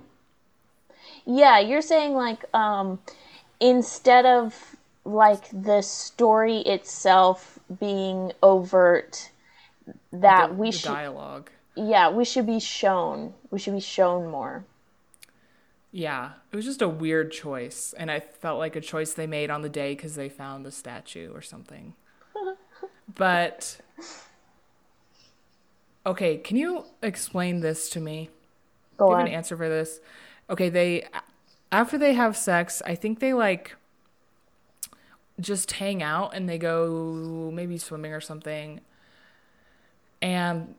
yeah you're saying like um instead of like the story itself being overt that The- we the should dialogue. yeah we should be shown we should be shown more Yeah, it was just a weird choice, and I felt like a choice they made on the day because they found the statue or something. *laughs* but okay, can you explain this to me? go Do you have on an answer for this? Okay, they after they have sex, I think they like just hang out and they go maybe swimming or something. And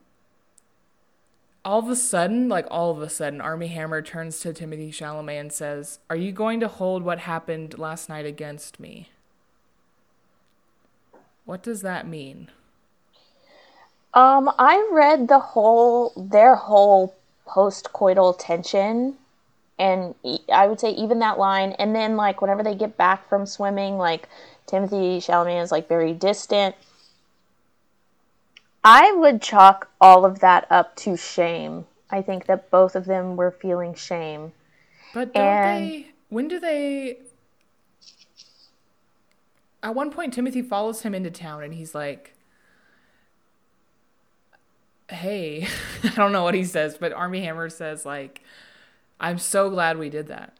all of a sudden, like all of a sudden, Armie Hammer turns to Timothy Chalamet and says, "Are you going to hold what happened last night against me?" What does that mean? Um, I read the whole their whole post-coital tension, and I would say even that line, and then like whenever they get back from swimming, like Timothy Chalamet is like very distant. I would chalk all of that up to shame. I think that both of them were feeling shame. But don't And- they? When do they? At one point, Timothy follows him into town, and he's like, "Hey, *laughs* I don't know what he says, but Armie Hammer says like, I'm so glad we did that."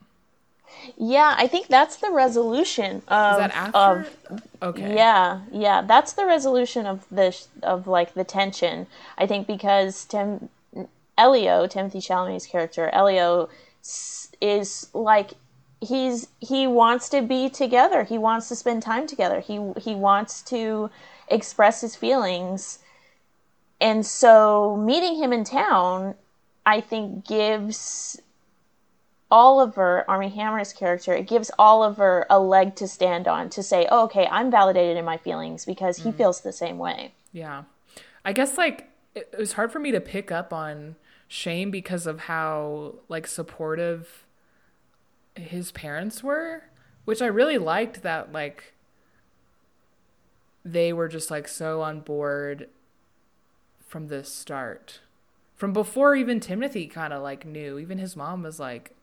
Yeah, I think that's the resolution of Is that after? of okay. Yeah, yeah, that's the resolution of this of like the tension. I think because Tim Elio, Timothy Chalamet's character, Elio is like he's he wants to be together. He wants to spend time together. He he wants to express his feelings. And so meeting him in town, I think gives Oliver, Armie Hammer's character, it gives Oliver a leg to stand on to say, oh, okay, I'm validated in my feelings because he mm-hmm. feels the same way. Yeah. I guess like it, it was hard for me to pick up on Shane because of how like supportive his parents were, which I really liked that like they were just like so on board from the start. From before even Timothy kind of like knew. Even his mom was like,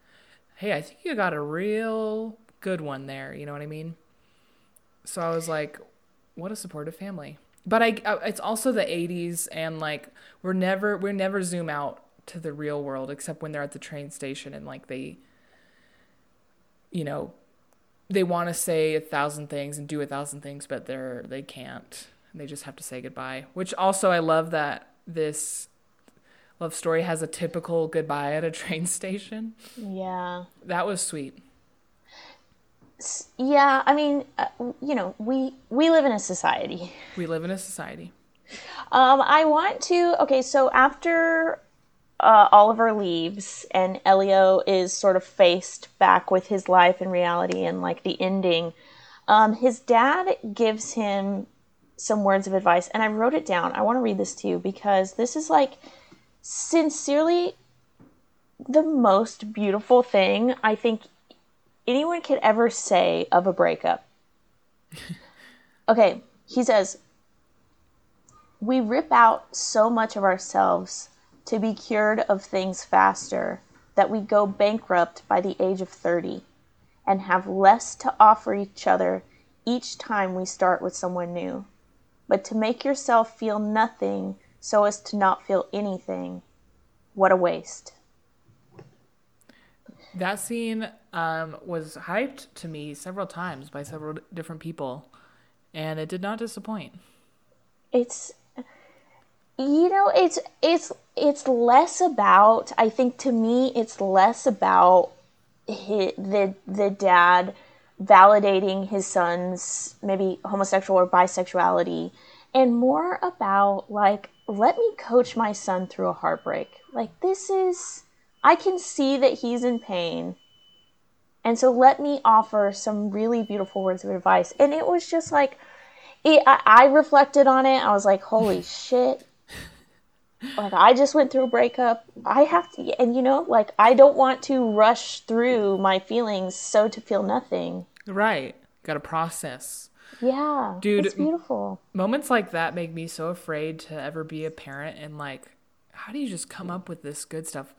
"Hey, I think you got a real good one there." You know what I mean? So I was like, what a supportive family. But I, uh, it's also the 80s and like we're never we never zoom out to the real world except when they're at the train station and like they you know they want to say a thousand things and do a thousand things but they're they can't and they just have to say goodbye which also i love that this love story has a typical goodbye at a *laughs* train station Yeah. that was sweet Yeah, I mean, uh, you know, we we live in a society. we live in a society Um, I want to. Okay, so after uh, Oliver leaves and Elio is sort of faced back with his life and reality and like the ending, um, his dad gives him some words of advice, and I wrote it down. I want to read this to you because this is like sincerely the most beautiful thing I think anyone could ever say of a breakup. *laughs* okay, he says, we rip out so much of ourselves to be cured of things faster that we go bankrupt by the age of 30 and have less to offer each other each time we start with someone new. But to make yourself feel nothing so as to not feel anything, what a waste. That scene um, was hyped to me several times by several different people, and it did not disappoint. it's you know it's it's it's less about i think to me it's less about hi the the dad validating his son's maybe homosexual or bisexuality and more about like let me coach my son through a heartbreak like this is i can see that he's in pain and so let me offer some really beautiful words of advice and it was just like it, I, I reflected on it. I was like, holy *laughs* shit. Like, I just went through a breakup. I have to, and you know, like, I don't want to rush through my feelings so to feel nothing. Right. Got to process. Yeah. Dude, It's beautiful. Moments like that make me so afraid to ever be a parent and like how do you just come up with this good stuff?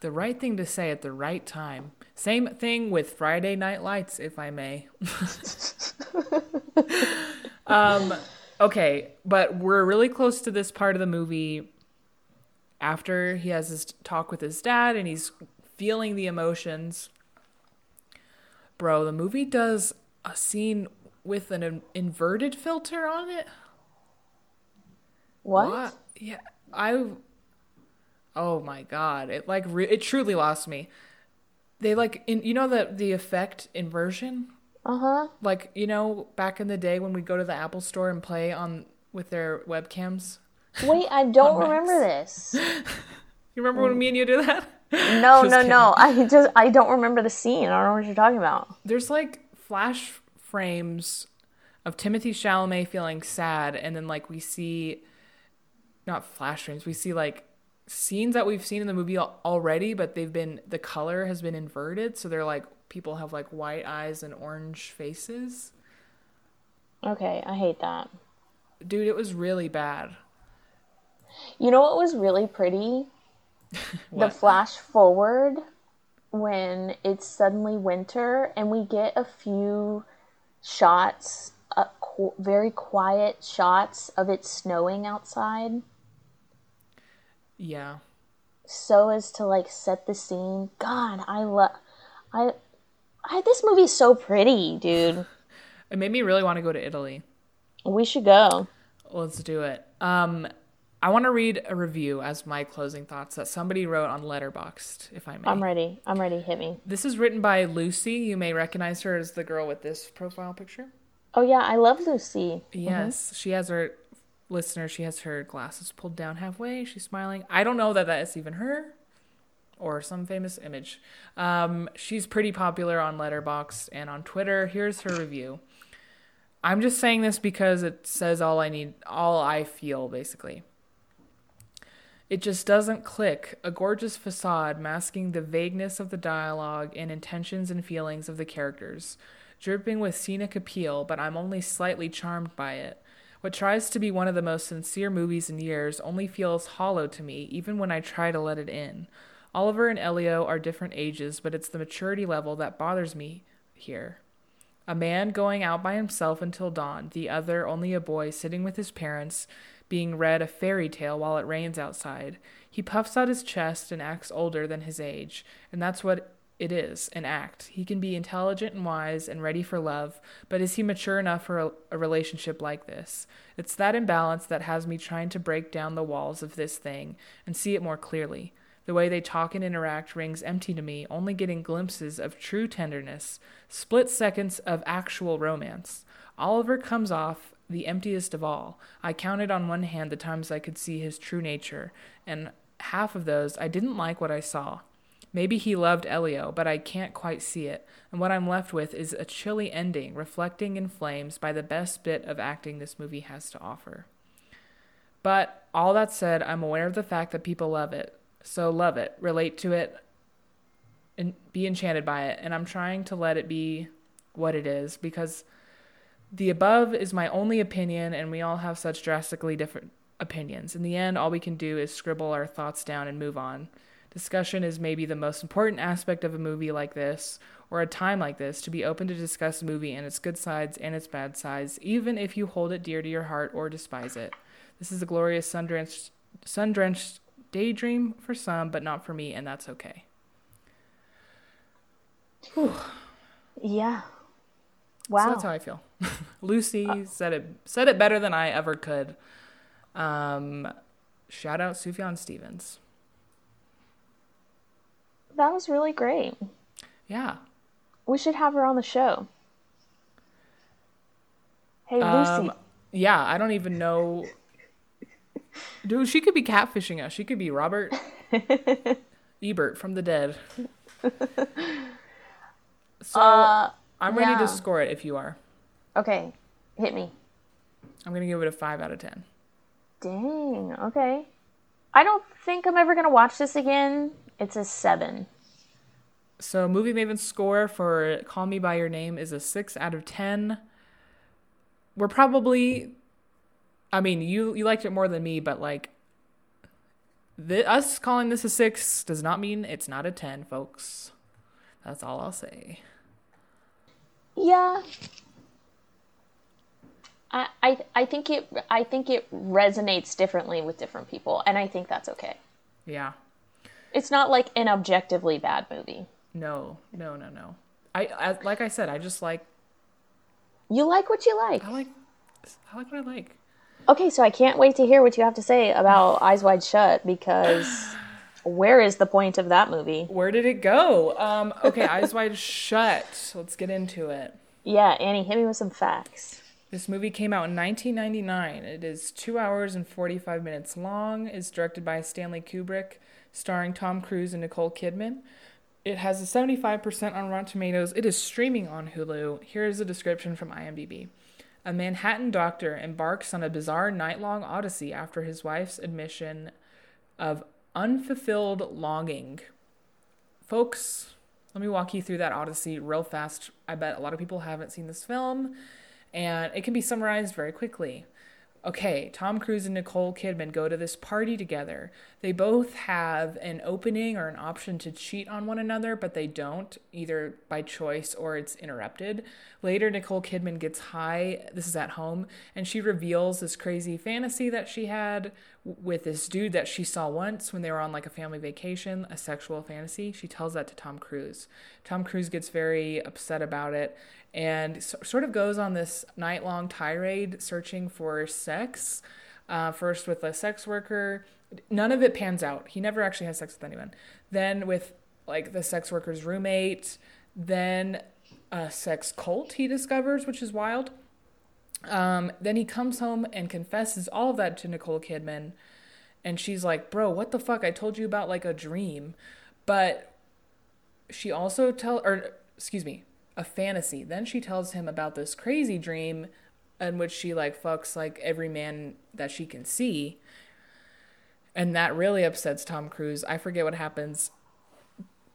The right thing to say at the right time. Same thing with Friday Night Lights, if I may. *laughs* um, okay, but we're really close to this part of the movie after he has his talk with his dad and he's feeling the emotions. Bro, the movie does a scene with an in- inverted filter on it. What? Yeah, I. Oh my god! It like re- it truly lost me. They like in you know the the effect inversion Uh huh. like you know back in the day when we go to the Apple store and play on with their webcams. *laughs* Wait, I don't remember *laughs* this. You remember when me and you do that? No, *laughs* no, kidding. no. I just, I don't remember the scene. I don't know what you're talking about. There's like flash frames of Timothy Chalamet feeling sad, and then like we see, not flash frames, we see like scenes that we've seen in the movie already, but they've been the color has been inverted, so they're like people have like white eyes and orange faces. Okay, I hate that. Dude, it was really bad. You know what was really pretty? *laughs* the flash forward when it's suddenly winter and we get a few shots, uh, qu- very quiet shots of it snowing outside, Yeah. so as to like set the scene. God, I love, I, I, this movie's so pretty, dude. *laughs* It made me really want to go to Italy. We should go. Let's do it. Um, I want to read a review as my closing thoughts that somebody wrote on Letterboxd, if I may. I'm ready. I'm ready. Hit me. This is written by Lucy. You may recognize her as the girl with this profile picture. Oh yeah, I love Lucy. Yes, she has her listener. She has her glasses pulled down halfway. She's smiling. I don't know that that is even her or some famous image. Um, she's pretty popular on Letterboxd and on Twitter. Here's her review. I'm just saying this because it says all I need, all I feel, basically. It just doesn't click. A gorgeous facade masking the vagueness of the dialogue and intentions and feelings of the characters, dripping with scenic appeal, but I'm only slightly charmed by it. What tries to be one of the most sincere movies in years only feels hollow to me, even when I try to let it in. Oliver and Elio are different ages, but it's the maturity level that bothers me here. A man going out by himself until dawn, the other only a boy sitting with his parents, being read a fairy tale while it rains outside. He puffs out his chest and acts older than his age, and that's what it is an act. He can be intelligent and wise and ready for love, but is he mature enough for a, a, relationship like this? It's that imbalance that has me trying to break down the walls of this thing and see it more clearly. The way they talk and interact rings empty to me, only getting glimpses of true tenderness, split seconds of actual romance. Oliver comes off the emptiest of all. I counted on one hand the times I could see his true nature, and half of those I didn't like what I saw. Maybe he loved Elio, but I can't quite see it, and what I'm left with is a chilly ending, reflecting in flames by the best bit of acting this movie has to offer. But all that said, I'm aware of the fact that people love it, so love it, relate to it, and be enchanted by it. And I'm trying to let it be what it is because the above is my only opinion, and we all have such drastically different opinions. In the end, all we can do is scribble our thoughts down and move on. Discussion is maybe the most important aspect of a movie like this, or a time like this, to be open to discuss a movie and its good sides and its bad sides, even if you hold it dear to your heart or despise it. This is a glorious sun drenched, sun drenched daydream for some, but not for me, and that's okay. Whew. Yeah. Wow. So that's how I feel. *laughs* Lucy said it said it better than I ever could. Um, shout out Sufjan Stevens. That was really great. Yeah. We should have her on the show. Hey Lucy. Um, yeah, I don't even know Dude, she could be catfishing us. She could be Robert *laughs* Ebert from the dead. *laughs* So uh, I'm ready yeah. to score it if you are. Okay, hit me. I'm gonna give it a five out of ten. Dang. Okay. I don't think I'm ever gonna watch this again. It's a seven. So movie Maven's score for Call Me by Your Name is a six out of ten. We're probably I mean, you you liked it more than me, but like the, us calling this a 6 does not mean it's not a 10, folks. That's all I'll say. Yeah. I, I I think it I think it resonates differently with different people and I think that's okay. Yeah. It's not like an objectively bad movie. No, no, no, no. I, I like I said, I just like You like what you like. I like I like what I like. Okay, so I can't wait to hear what you have to say about Eyes Wide Shut because *laughs* where is the point of that movie? Where did it go? Um, okay, Eyes *laughs* Wide Shut. Let's get into it. Yeah, Annie, hit me with some facts. This movie came out in 1999. It is two hours and 45 minutes long. It's directed by Stanley Kubrick, starring Tom Cruise and Nicole Kidman. It has a 75% on Rotten Tomatoes. It is streaming on Hulu. Here is a description from IMDb. A Manhattan doctor embarks on a bizarre night long odyssey after his wife's admission of unfulfilled longing. Folks, let me walk you through that odyssey real fast. I bet a lot of people haven't seen this film, and it can be summarized very quickly okay, Tom Cruise and Nicole Kidman go to this party together. They both have an opening or an option to cheat on one another, but they don't, either by choice or it's interrupted. Later, Nicole Kidman gets high, this is at home, and she reveals this crazy fantasy that she had with this dude that she saw once when they were on like a family vacation, a sexual fantasy. She tells that to Tom Cruise. Tom Cruise gets very upset about it and so, sort of goes on this night long tirade searching for sex. Uh, first with a sex worker. None of it pans out. He never actually has sex with anyone. Then with like the sex worker's roommate. Then a sex cult he discovers, which is wild. Um, then he comes home and confesses all of that to Nicole Kidman. And she's like, Bro, what the fuck? I told you about like a dream. But she also tell or excuse me, a fantasy. Then she tells him about this crazy dream in which she like fucks like every man that she can see. And that really upsets Tom Cruise. I forget what happens.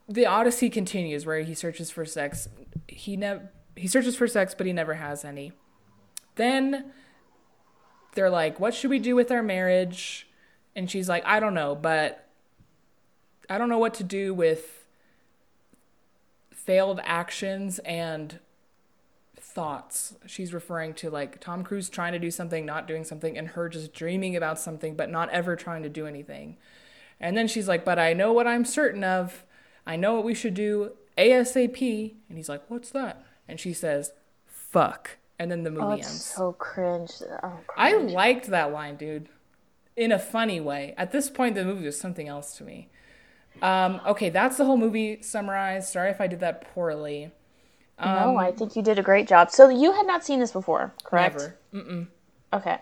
The Odyssey continues where he searches for sex. He never he searches for sex, but he never has any. Then they're like, What should we do with our marriage? And she's like, I don't know, but I don't know what to do with failed actions and thoughts. She's referring to like Tom Cruise trying to do something, not doing something, and her just dreaming about something, but not ever trying to do anything. And then she's like, But I know what I'm certain of. I know what we should do ASAP. And he's like, What's that? And she says, Fuck and then the movie oh, ends. So cringe. Oh, I liked that line, dude, in a funny way. At this point, the movie was something else to me. Um, okay, that's the whole movie summarized. Sorry if I did that poorly. Um, no, I think you did a great job. So you had not seen this before, correct? Never. Mm-mm. Okay.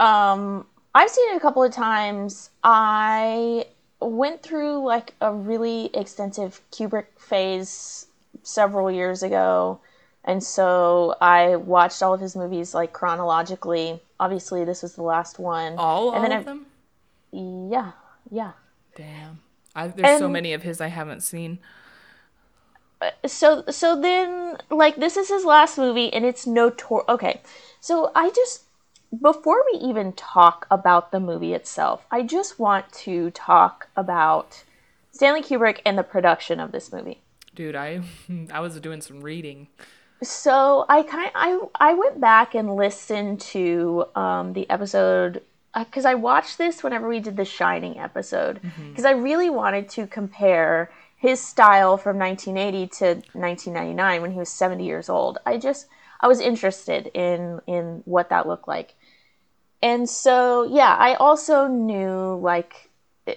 Um, I've seen it a couple of times. I went through like a really extensive Kubrick phase several years ago and so I watched all of his movies like chronologically. Obviously, this was the last one. All, and all of them? Yeah, yeah. Damn. I, there's and, so many of his I haven't seen. So so then like this is his last movie and it's notor okay. So I just before we even talk about the movie itself, I just want to talk about Stanley Kubrick and the production of this movie. Dude, I *laughs* I was doing some reading so I kind I I went back and listened to um, the episode because uh, I watched this whenever we did the Shining episode because mm-hmm. I really wanted to compare his style from 1980 to 1999 when he was 70 years old. I just I was interested in in what that looked like. And so yeah, I also knew like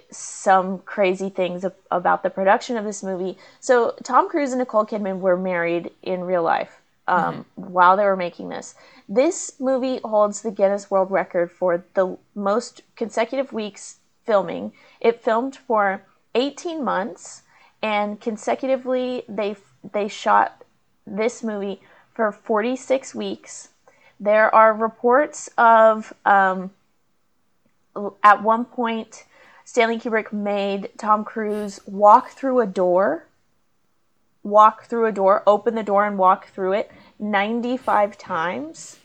some crazy things about the production of this movie. So Tom Cruise and Nicole Kidman were married in real life um, mm-hmm. while they were making this. This movie holds the Guinness World Record for the most consecutive weeks filming. It filmed for 18 months, and consecutively they they shot this movie for 46 weeks. There are reports of um, at one point Stanley Kubrick made Tom Cruise walk through a door, walk through a door, open the door and walk through it 95 times.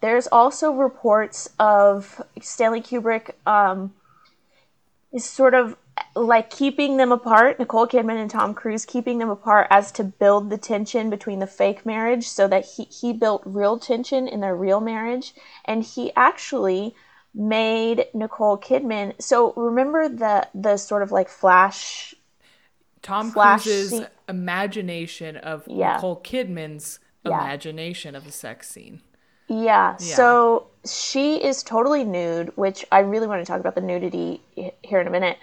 There's also reports of Stanley Kubrick um, is sort of like keeping them apart, Nicole Kidman and Tom Cruise keeping them apart as to build the tension between the fake marriage so that he, he built real tension in their real marriage. And he actually made Nicole Kidman. So remember the the sort of like flash. Tom flash Cruise's scene? imagination of yeah. Nicole Kidman's yeah. imagination of the sex scene. Yeah. yeah. So she is totally nude, which I really want to talk about the nudity here in a minute.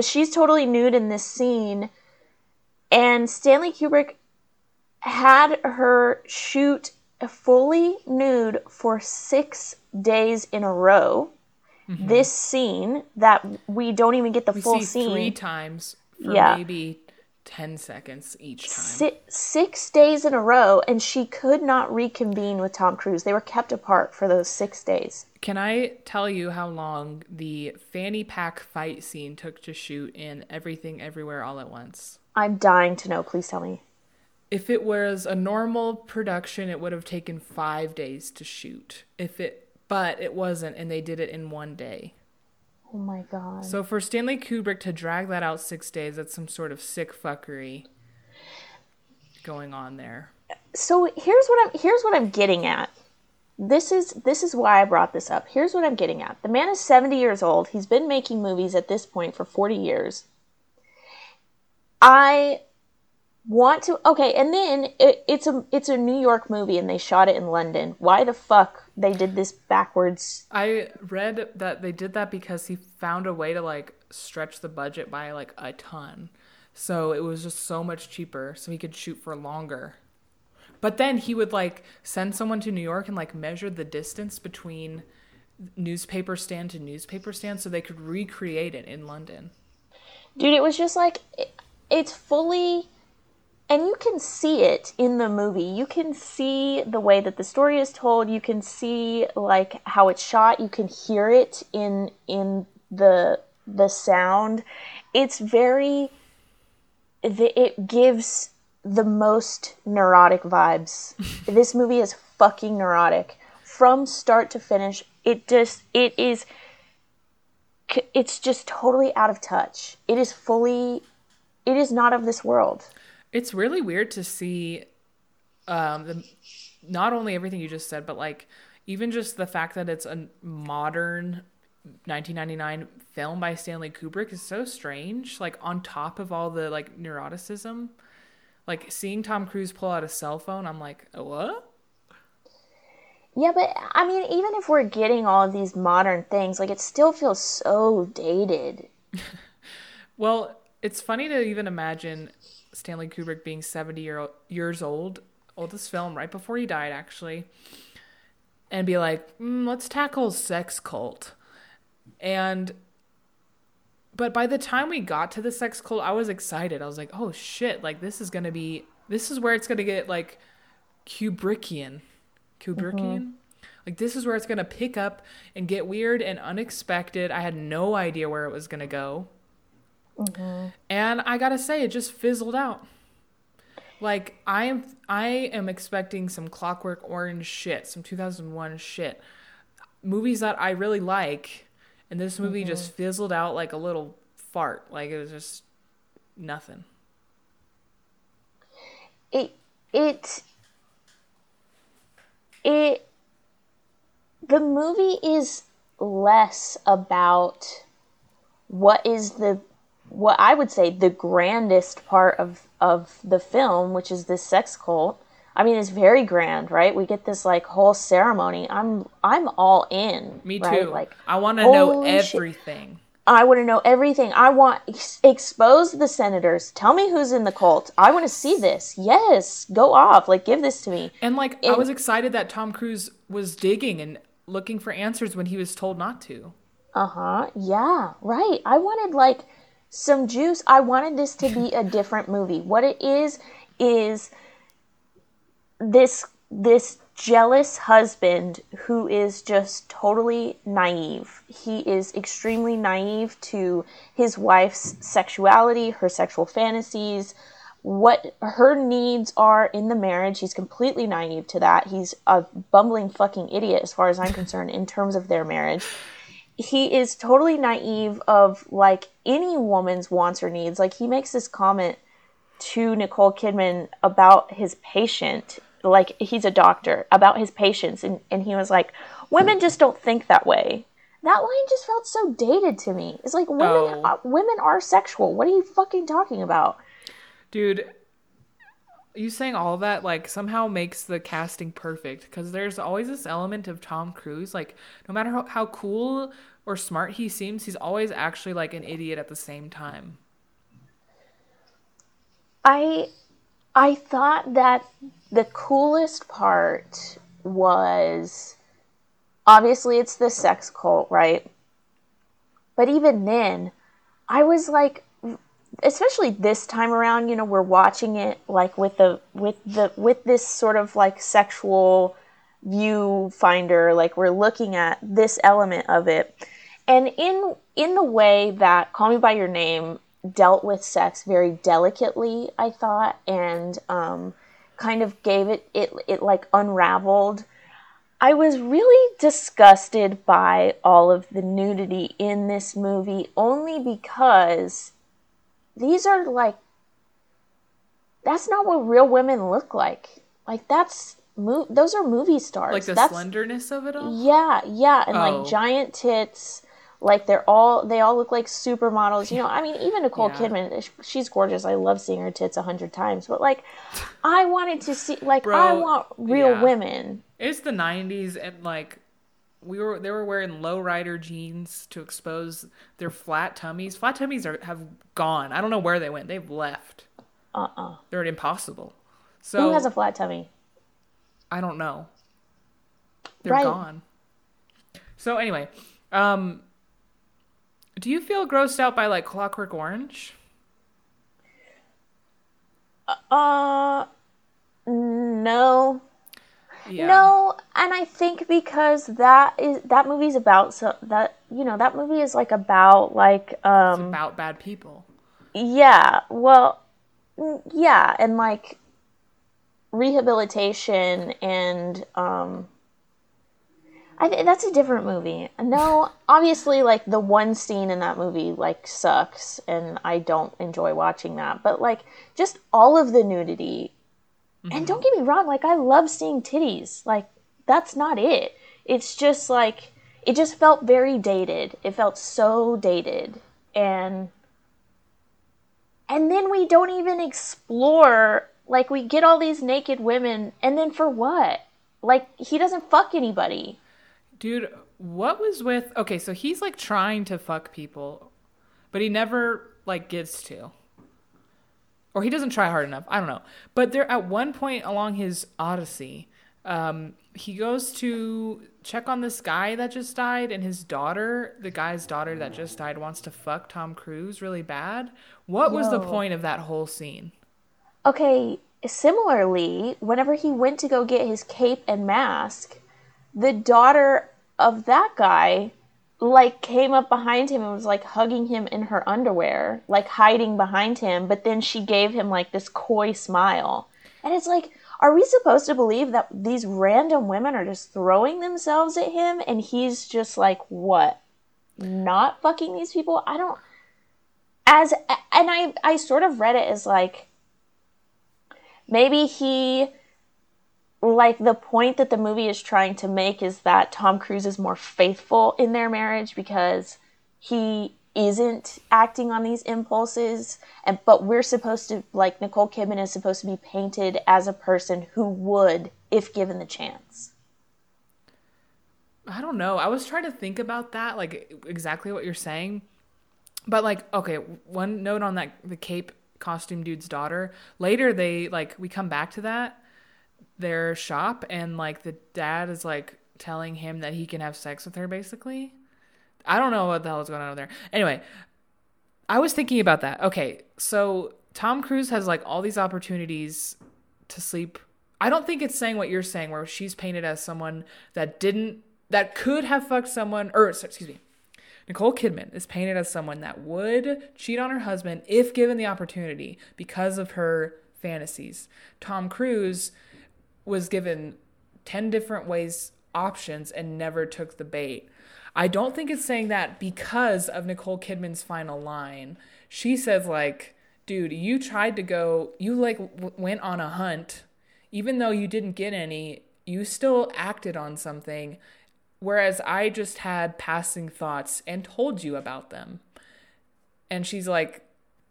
She's totally nude in this scene, and Stanley Kubrick had her shoot fully nude for six days in a row. Mm-hmm. This scene that we don't even get the we full scene three times for yeah. maybe 10 seconds each time. Six, six days in a row, and she could not reconvene with Tom Cruise. They were kept apart for those six days. Can I tell you how long the fanny pack fight scene took to shoot in Everything Everywhere All at Once? I'm dying to know. Please tell me. If it was a normal production, it would have taken five days to shoot. If it, but it wasn't, and they did it in one day. Oh my god. So for Stanley Kubrick to drag that out six days, that's some sort of sick fuckery going on there. So here's what I'm here's what I'm getting at. This is this is why I brought this up. Here's what I'm getting at. The man is 70 years old. He's been making movies at this point for 40 years. I want to okay, and then it, it's a it's a New York movie and they shot it in London. Why the fuck they did this backwards? I read that they did that because he found a way to like stretch the budget by like a ton. So it was just so much cheaper so he could shoot for longer. But then he would like send someone to New York and like measure the distance between newspaper stand to newspaper stand so they could recreate it in London. Dude, it was just like it, it's fully and you can see it in the movie. You can see the way that the story is told. You can see like how it's shot. You can hear it in in the the sound. It's very it gives the most neurotic vibes. *laughs* this movie is fucking neurotic from start to finish. It just it is it's just totally out of touch. It is fully it is not of this world. It's really weird to see um the not only everything you just said but like even just the fact that it's a modern 1999 film by Stanley Kubrick is so strange like on top of all the like neuroticism like seeing Tom Cruise pull out a cell phone, I'm like, what? Yeah, but I mean, even if we're getting all of these modern things, like it still feels so dated. *laughs* well, it's funny to even imagine Stanley Kubrick being 70 year, years old, oldest film right before he died, actually, and be like, mm, let's tackle sex cult. And but by the time we got to the sex cult, I was excited. I was like, oh shit, like this is gonna be this is where it's gonna get like Kubrickian. Kubrickian? Mm-hmm. Like this is where it's gonna pick up and get weird and unexpected. I had no idea where it was gonna go. Mm-hmm. And I gotta say, it just fizzled out. Like I am, I am expecting some Clockwork Orange shit, some 2001 shit, movies that I really like, and this movie mm-hmm. just fizzled out like a little fart. Like it was just nothing. It it it the movie is less about what is the what I would say the grandest part of of the film, which is this sex cult, I mean, it's very grand, right? We get this like whole ceremony. I'm I'm all in. Me right? too. Like I want to know everything. Shit. I want to know everything. I want ex- expose the senators. Tell me who's in the cult. I want to see this. Yes, go off. Like give this to me. And like and, I was excited that Tom Cruise was digging and looking for answers when he was told not to. Uh-huh. Yeah, right. I wanted like some juice. I wanted this to be a different movie. What it is is this this jealous husband who is just totally naive. He is extremely naive to his wife's sexuality, her sexual fantasies, what her needs are in the marriage. He's completely naive to that. He's a bumbling fucking idiot as far as I'm concerned in terms of their marriage. He is totally naive of like any woman's wants or needs. Like he makes this comment to Nicole Kidman about his patient like he's a doctor about his patients and, and he was like women just don't think that way. That line just felt so dated to me. It's like women oh. uh, women are sexual. What are you fucking talking about? Dude you saying all that like somehow makes the casting perfect because there's always this element of tom cruise like no matter how, how cool or smart he seems he's always actually like an idiot at the same time. I I thought that the coolest part was obviously it's the sex cult, right? But even then, I was like especially this time around, you know, we're watching it like with the with the with this sort of like sexual viewfinder, like we're looking at this element of it. And in in the way that Call Me by Your Name dealt with sex very delicately, I thought, and um, kind of gave it, it, it like unraveled. I was really disgusted by all of the nudity in this movie only because these are like, that's not what real women look like. Like, that's mo- those are movie stars. Like the That's, slenderness of it all. Yeah, yeah, and Oh. like giant tits. Like they're all they all look like supermodels. You know, I mean, even Nicole Yeah. Kidman, she's gorgeous. I love seeing her tits a hundred times. But like, I wanted to see like I want real yeah. women. It's the '90s, and like we were, they were wearing low rider jeans to expose their flat tummies. Flat tummies are have gone. I don't know where they went. They've left. Uh uh They're impossible. So Who has a flat tummy? I don't know. They're Right. gone. So anyway, um, do you feel grossed out by like Clockwork Orange? Uh, no. Yeah. No, and I think because that is that movie's about so that you know that movie is like about like It's um about bad people. yeah well yeah and like rehabilitation and um I th- that's a different movie. No, obviously like the one scene in that movie like sucks and I don't enjoy watching that. But like just all of the nudity and mm-hmm. don't get me wrong, like I love seeing titties. Like that's not it. It's just like it just felt very dated. It felt so dated. And and then we don't even explore like we get all these naked women and then for what? Like he doesn't fuck anybody. Dude, what was with Okay, so he's like trying to fuck people, but he never like gets to. Or he doesn't try hard enough. I don't know. But there at one point along his odyssey, um he goes to check on this guy that just died and his daughter, the guy's daughter that just died wants to fuck Tom Cruise really bad. What was the point of that whole scene? Okay, similarly, whenever he went to go get his cape and mask, the daughter of that guy like came up behind him and was like hugging him in her underwear, like hiding behind him, but then she gave him like this coy smile. And it's like, are we supposed to believe that these random women are just throwing themselves at him and he's just like, what? Not fucking these people? I don't as and I I sort of read it as like maybe he like the point that the movie is trying to make is that Tom Cruise is more faithful in their marriage because he isn't acting on these impulses and but we're supposed to like Nicole Kidman is supposed to be painted as a person who would if given the chance. I don't know. I was trying to think about that, like exactly what you're saying. But like, okay, one note on that the cape costume dude's daughter. Later they like we come back to that their shop and like the dad is like telling him that he can have sex with her basically. I don't know what the hell is going on there. Anyway, I was thinking about that. Okay, so Tom Cruise has like all these opportunities to sleep. I don't think it's saying what you're saying, where she's painted as someone that didn't, that could have fucked someone, or excuse me, Nicole Kidman is painted as someone that would cheat on her husband if given the opportunity because of her fantasies. Tom Cruise was given 10 different ways options and never took the bait. I don't think it's saying that because of Nicole Kidman's final line. She says like, "Dude, you tried to go, you like w- went on a hunt even though you didn't get any, you still acted on something whereas I just had passing thoughts and told you about them." And she's like,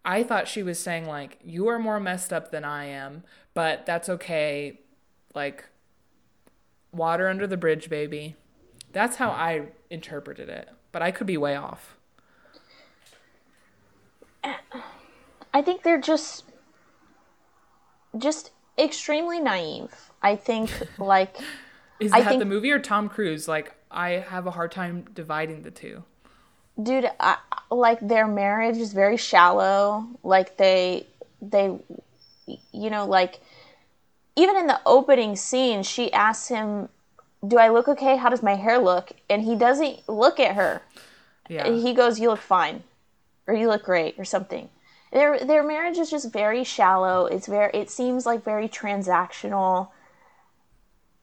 I thought she was saying like, "You are more messed up than I am, but that's okay." Like water under the bridge, baby. That's how I interpreted it, but I could be way off. I think they're just just extremely naive. I think *laughs* like Is that think- the movie or Tom Cruise? Like I have a hard time dividing the two. dude I, like their marriage is very shallow like they they you know like even in the opening scene she asks him do i look okay? How does my hair look? And he doesn't look at her. Yeah. he goes you look fine or you look great or something. Their their marriage is just very shallow. It's very it seems like very transactional.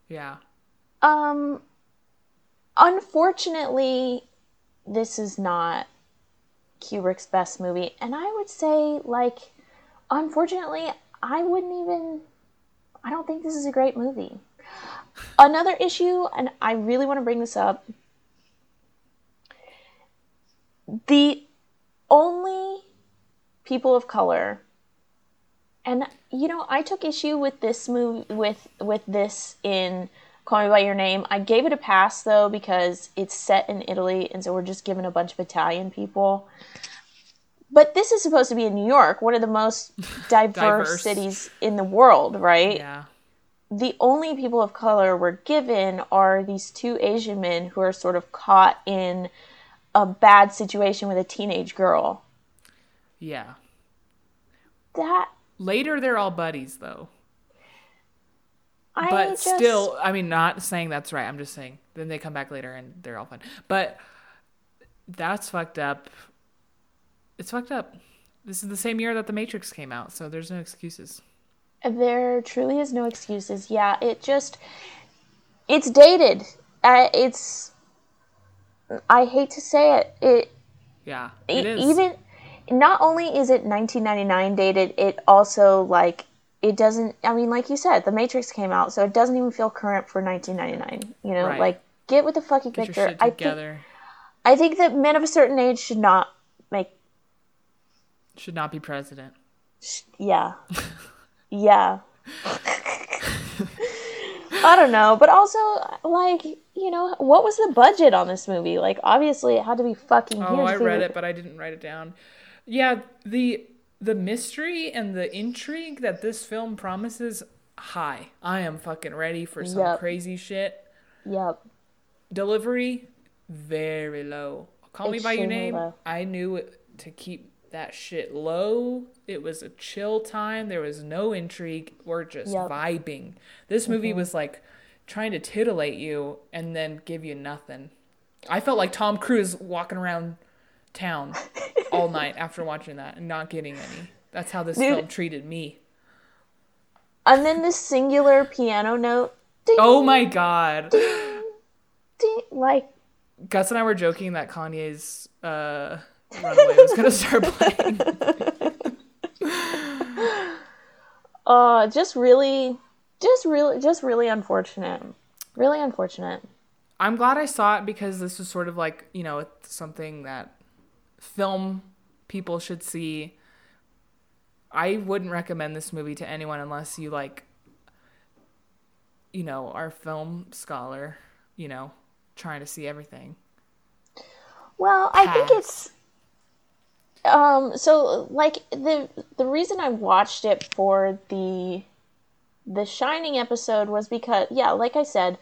Yeah. um unfortunately this is not Kubrick's best movie. And I would say like unfortunately I wouldn't even I don't think this is a great movie. another issue, and I really want to bring this up. The only people of color, and you know, I took issue with this movie with with this in Call Me by Your Name. I gave it a pass though because it's set in Italy, and so we're just given a bunch of Italian people. But this is supposed to be in New York, one of the most *laughs* diverse, Diverse. cities in the world, right? Yeah. the only people of color we're given are these two Asian men who are sort of caught in a bad situation with a teenage girl. Yeah. That Later, they're all buddies, though. I But just, still, I mean, not saying that's right. I'm just saying. Then they come back later and they're all fine. But that's fucked up. It's fucked up. This is the same year that The Matrix came out, so there's no excuses. there truly is no excuses. Yeah, it just it's dated. Uh, it's I hate to say it. It Yeah, it E- even not only is it 1999 dated it also like it doesn't i mean like you said the matrix came out so it doesn't even feel current for 1999 you know Right. like get with the fucking Get picture i think i think that men of a certain age should not Should not be president. yeah yeah i don't know but also like you know what was the budget on this movie like obviously it had to be fucking huge Oh, I read it, but I didn't write it down. Yeah, the the mystery and the intrigue that this film promises high. I am fucking ready for some Yep. crazy shit. yep Delivery very low. Call me by your name. low. I knew to keep that shit low. It was a chill time. There was no intrigue. We're just Yep. vibing. This movie was like trying to titillate you and then give you nothing. I felt like Tom Cruise walking around town *laughs* all night after watching that and not getting any. That's how this Dude. film treated me. and then this singular piano note ding, Oh my god. ding, like Gus and I were joking that Kanye's uh, Runaway was gonna start playing. *laughs* uh just really just really just really unfortunate really unfortunate I'm glad I saw it because this was sort of like, you know, it's something that film people should see. I wouldn't recommend this movie to anyone unless you like you know, are a film scholar, you know, trying to see everything. well i think it's um so like the the reason i watched it for the the shining episode was because yeah like i said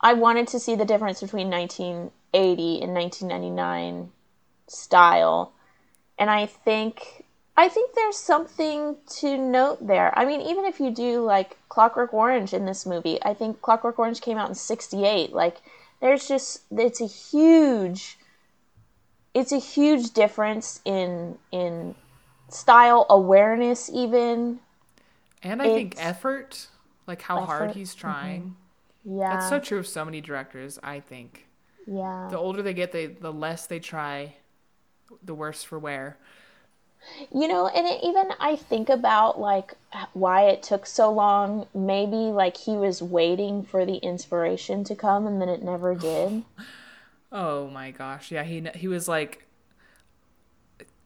i wanted to see the difference between 1980 and 1999 style. And i think i think there's something to note there. I mean even if you do like clockwork orange in this movie i think clockwork orange came out in 68 like there's just it's a huge it's a huge difference in in style awareness even And I think effort, like how hard he's trying. yeah That's so true of so many directors, I think. yeah The older they get, they the less they try, the worse for wear. You know, and it, even I think about like why it took so long. Maybe like he was waiting for the inspiration to come, and then it never *laughs* did. Oh my gosh. Yeah, he he was like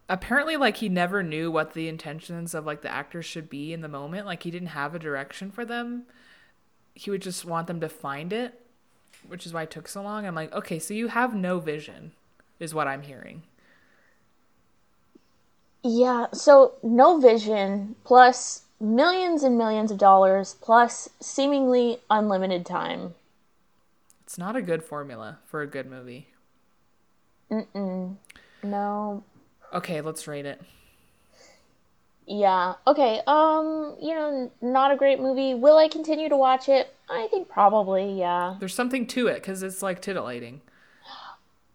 apparently like he never knew what the intentions of like the actors should be in the moment. Like he didn't have a direction for them. He would just want them to find it, which is why it took so long. I'm like, "Okay, so you have no vision." Is what I'm hearing. Yeah, so no vision plus millions and millions of dollars plus seemingly unlimited time. It's not a good formula for a good movie. No. Okay, let's rate it. Yeah. Okay. Um, you know, not a great movie. Will I continue to watch it? I think probably, yeah. There's something to it because it's like titillating.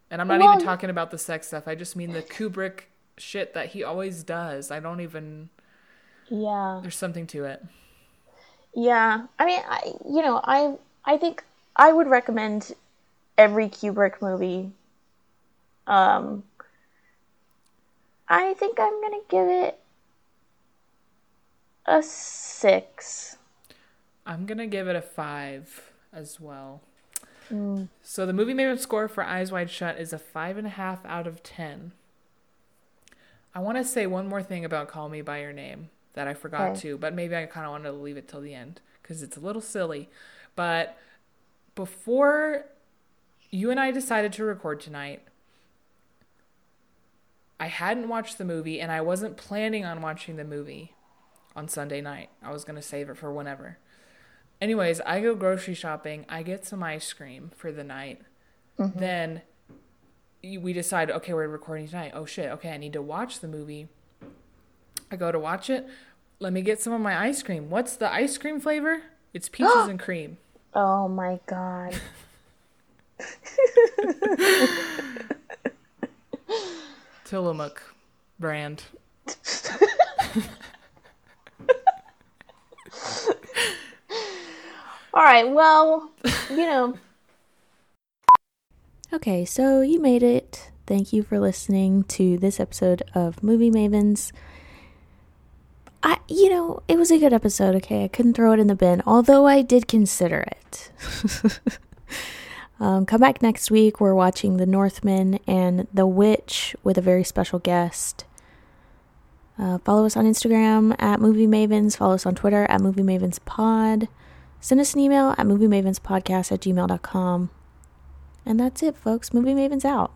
And I'm not Well- even talking about the sex stuff. I just mean the Kubrick shit that he always does. I don't even. Yeah. There's something to it. Yeah, I mean, I you know, I I think I would recommend every Kubrick movie. Um, I think I'm gonna give it a six. I'm gonna give it a five as well. So the movie Maven score for Eyes Wide Shut is a five and a half out of ten. I want to say one more thing about Call Me by Your Name that I forgot Okay. to, but maybe I kind of wanted to leave it till the end because it's a little silly. But before you and I decided to record tonight, I hadn't watched the movie and I wasn't planning on watching the movie on Sunday night. I was going to save it for whenever. Anyways, I go grocery shopping. I get some ice cream for the night. Mm-hmm. Then we decide, okay, we're recording tonight. Oh shit, okay, I need to watch the movie. I go to watch it. Let me get some of my ice cream. What's the ice cream flavor? It's peaches *gasps* and cream. Oh my god. Tillamook brand. All right, well, you know, Okay, so you made it. Thank you for listening to this episode of Movie Mavens. I, you know, it was a good episode. Okay, I couldn't throw it in the bin, although I did consider it. *laughs* um, come back next week. We're watching The Northman and The Witch with a very special guest. Uh, follow us on Instagram at Movie Mavens. Follow us on Twitter at Movie Mavens Pod. Send us an email at moviemavenspodcast at gmail.com. And that's it, folks. Movie Maven's out.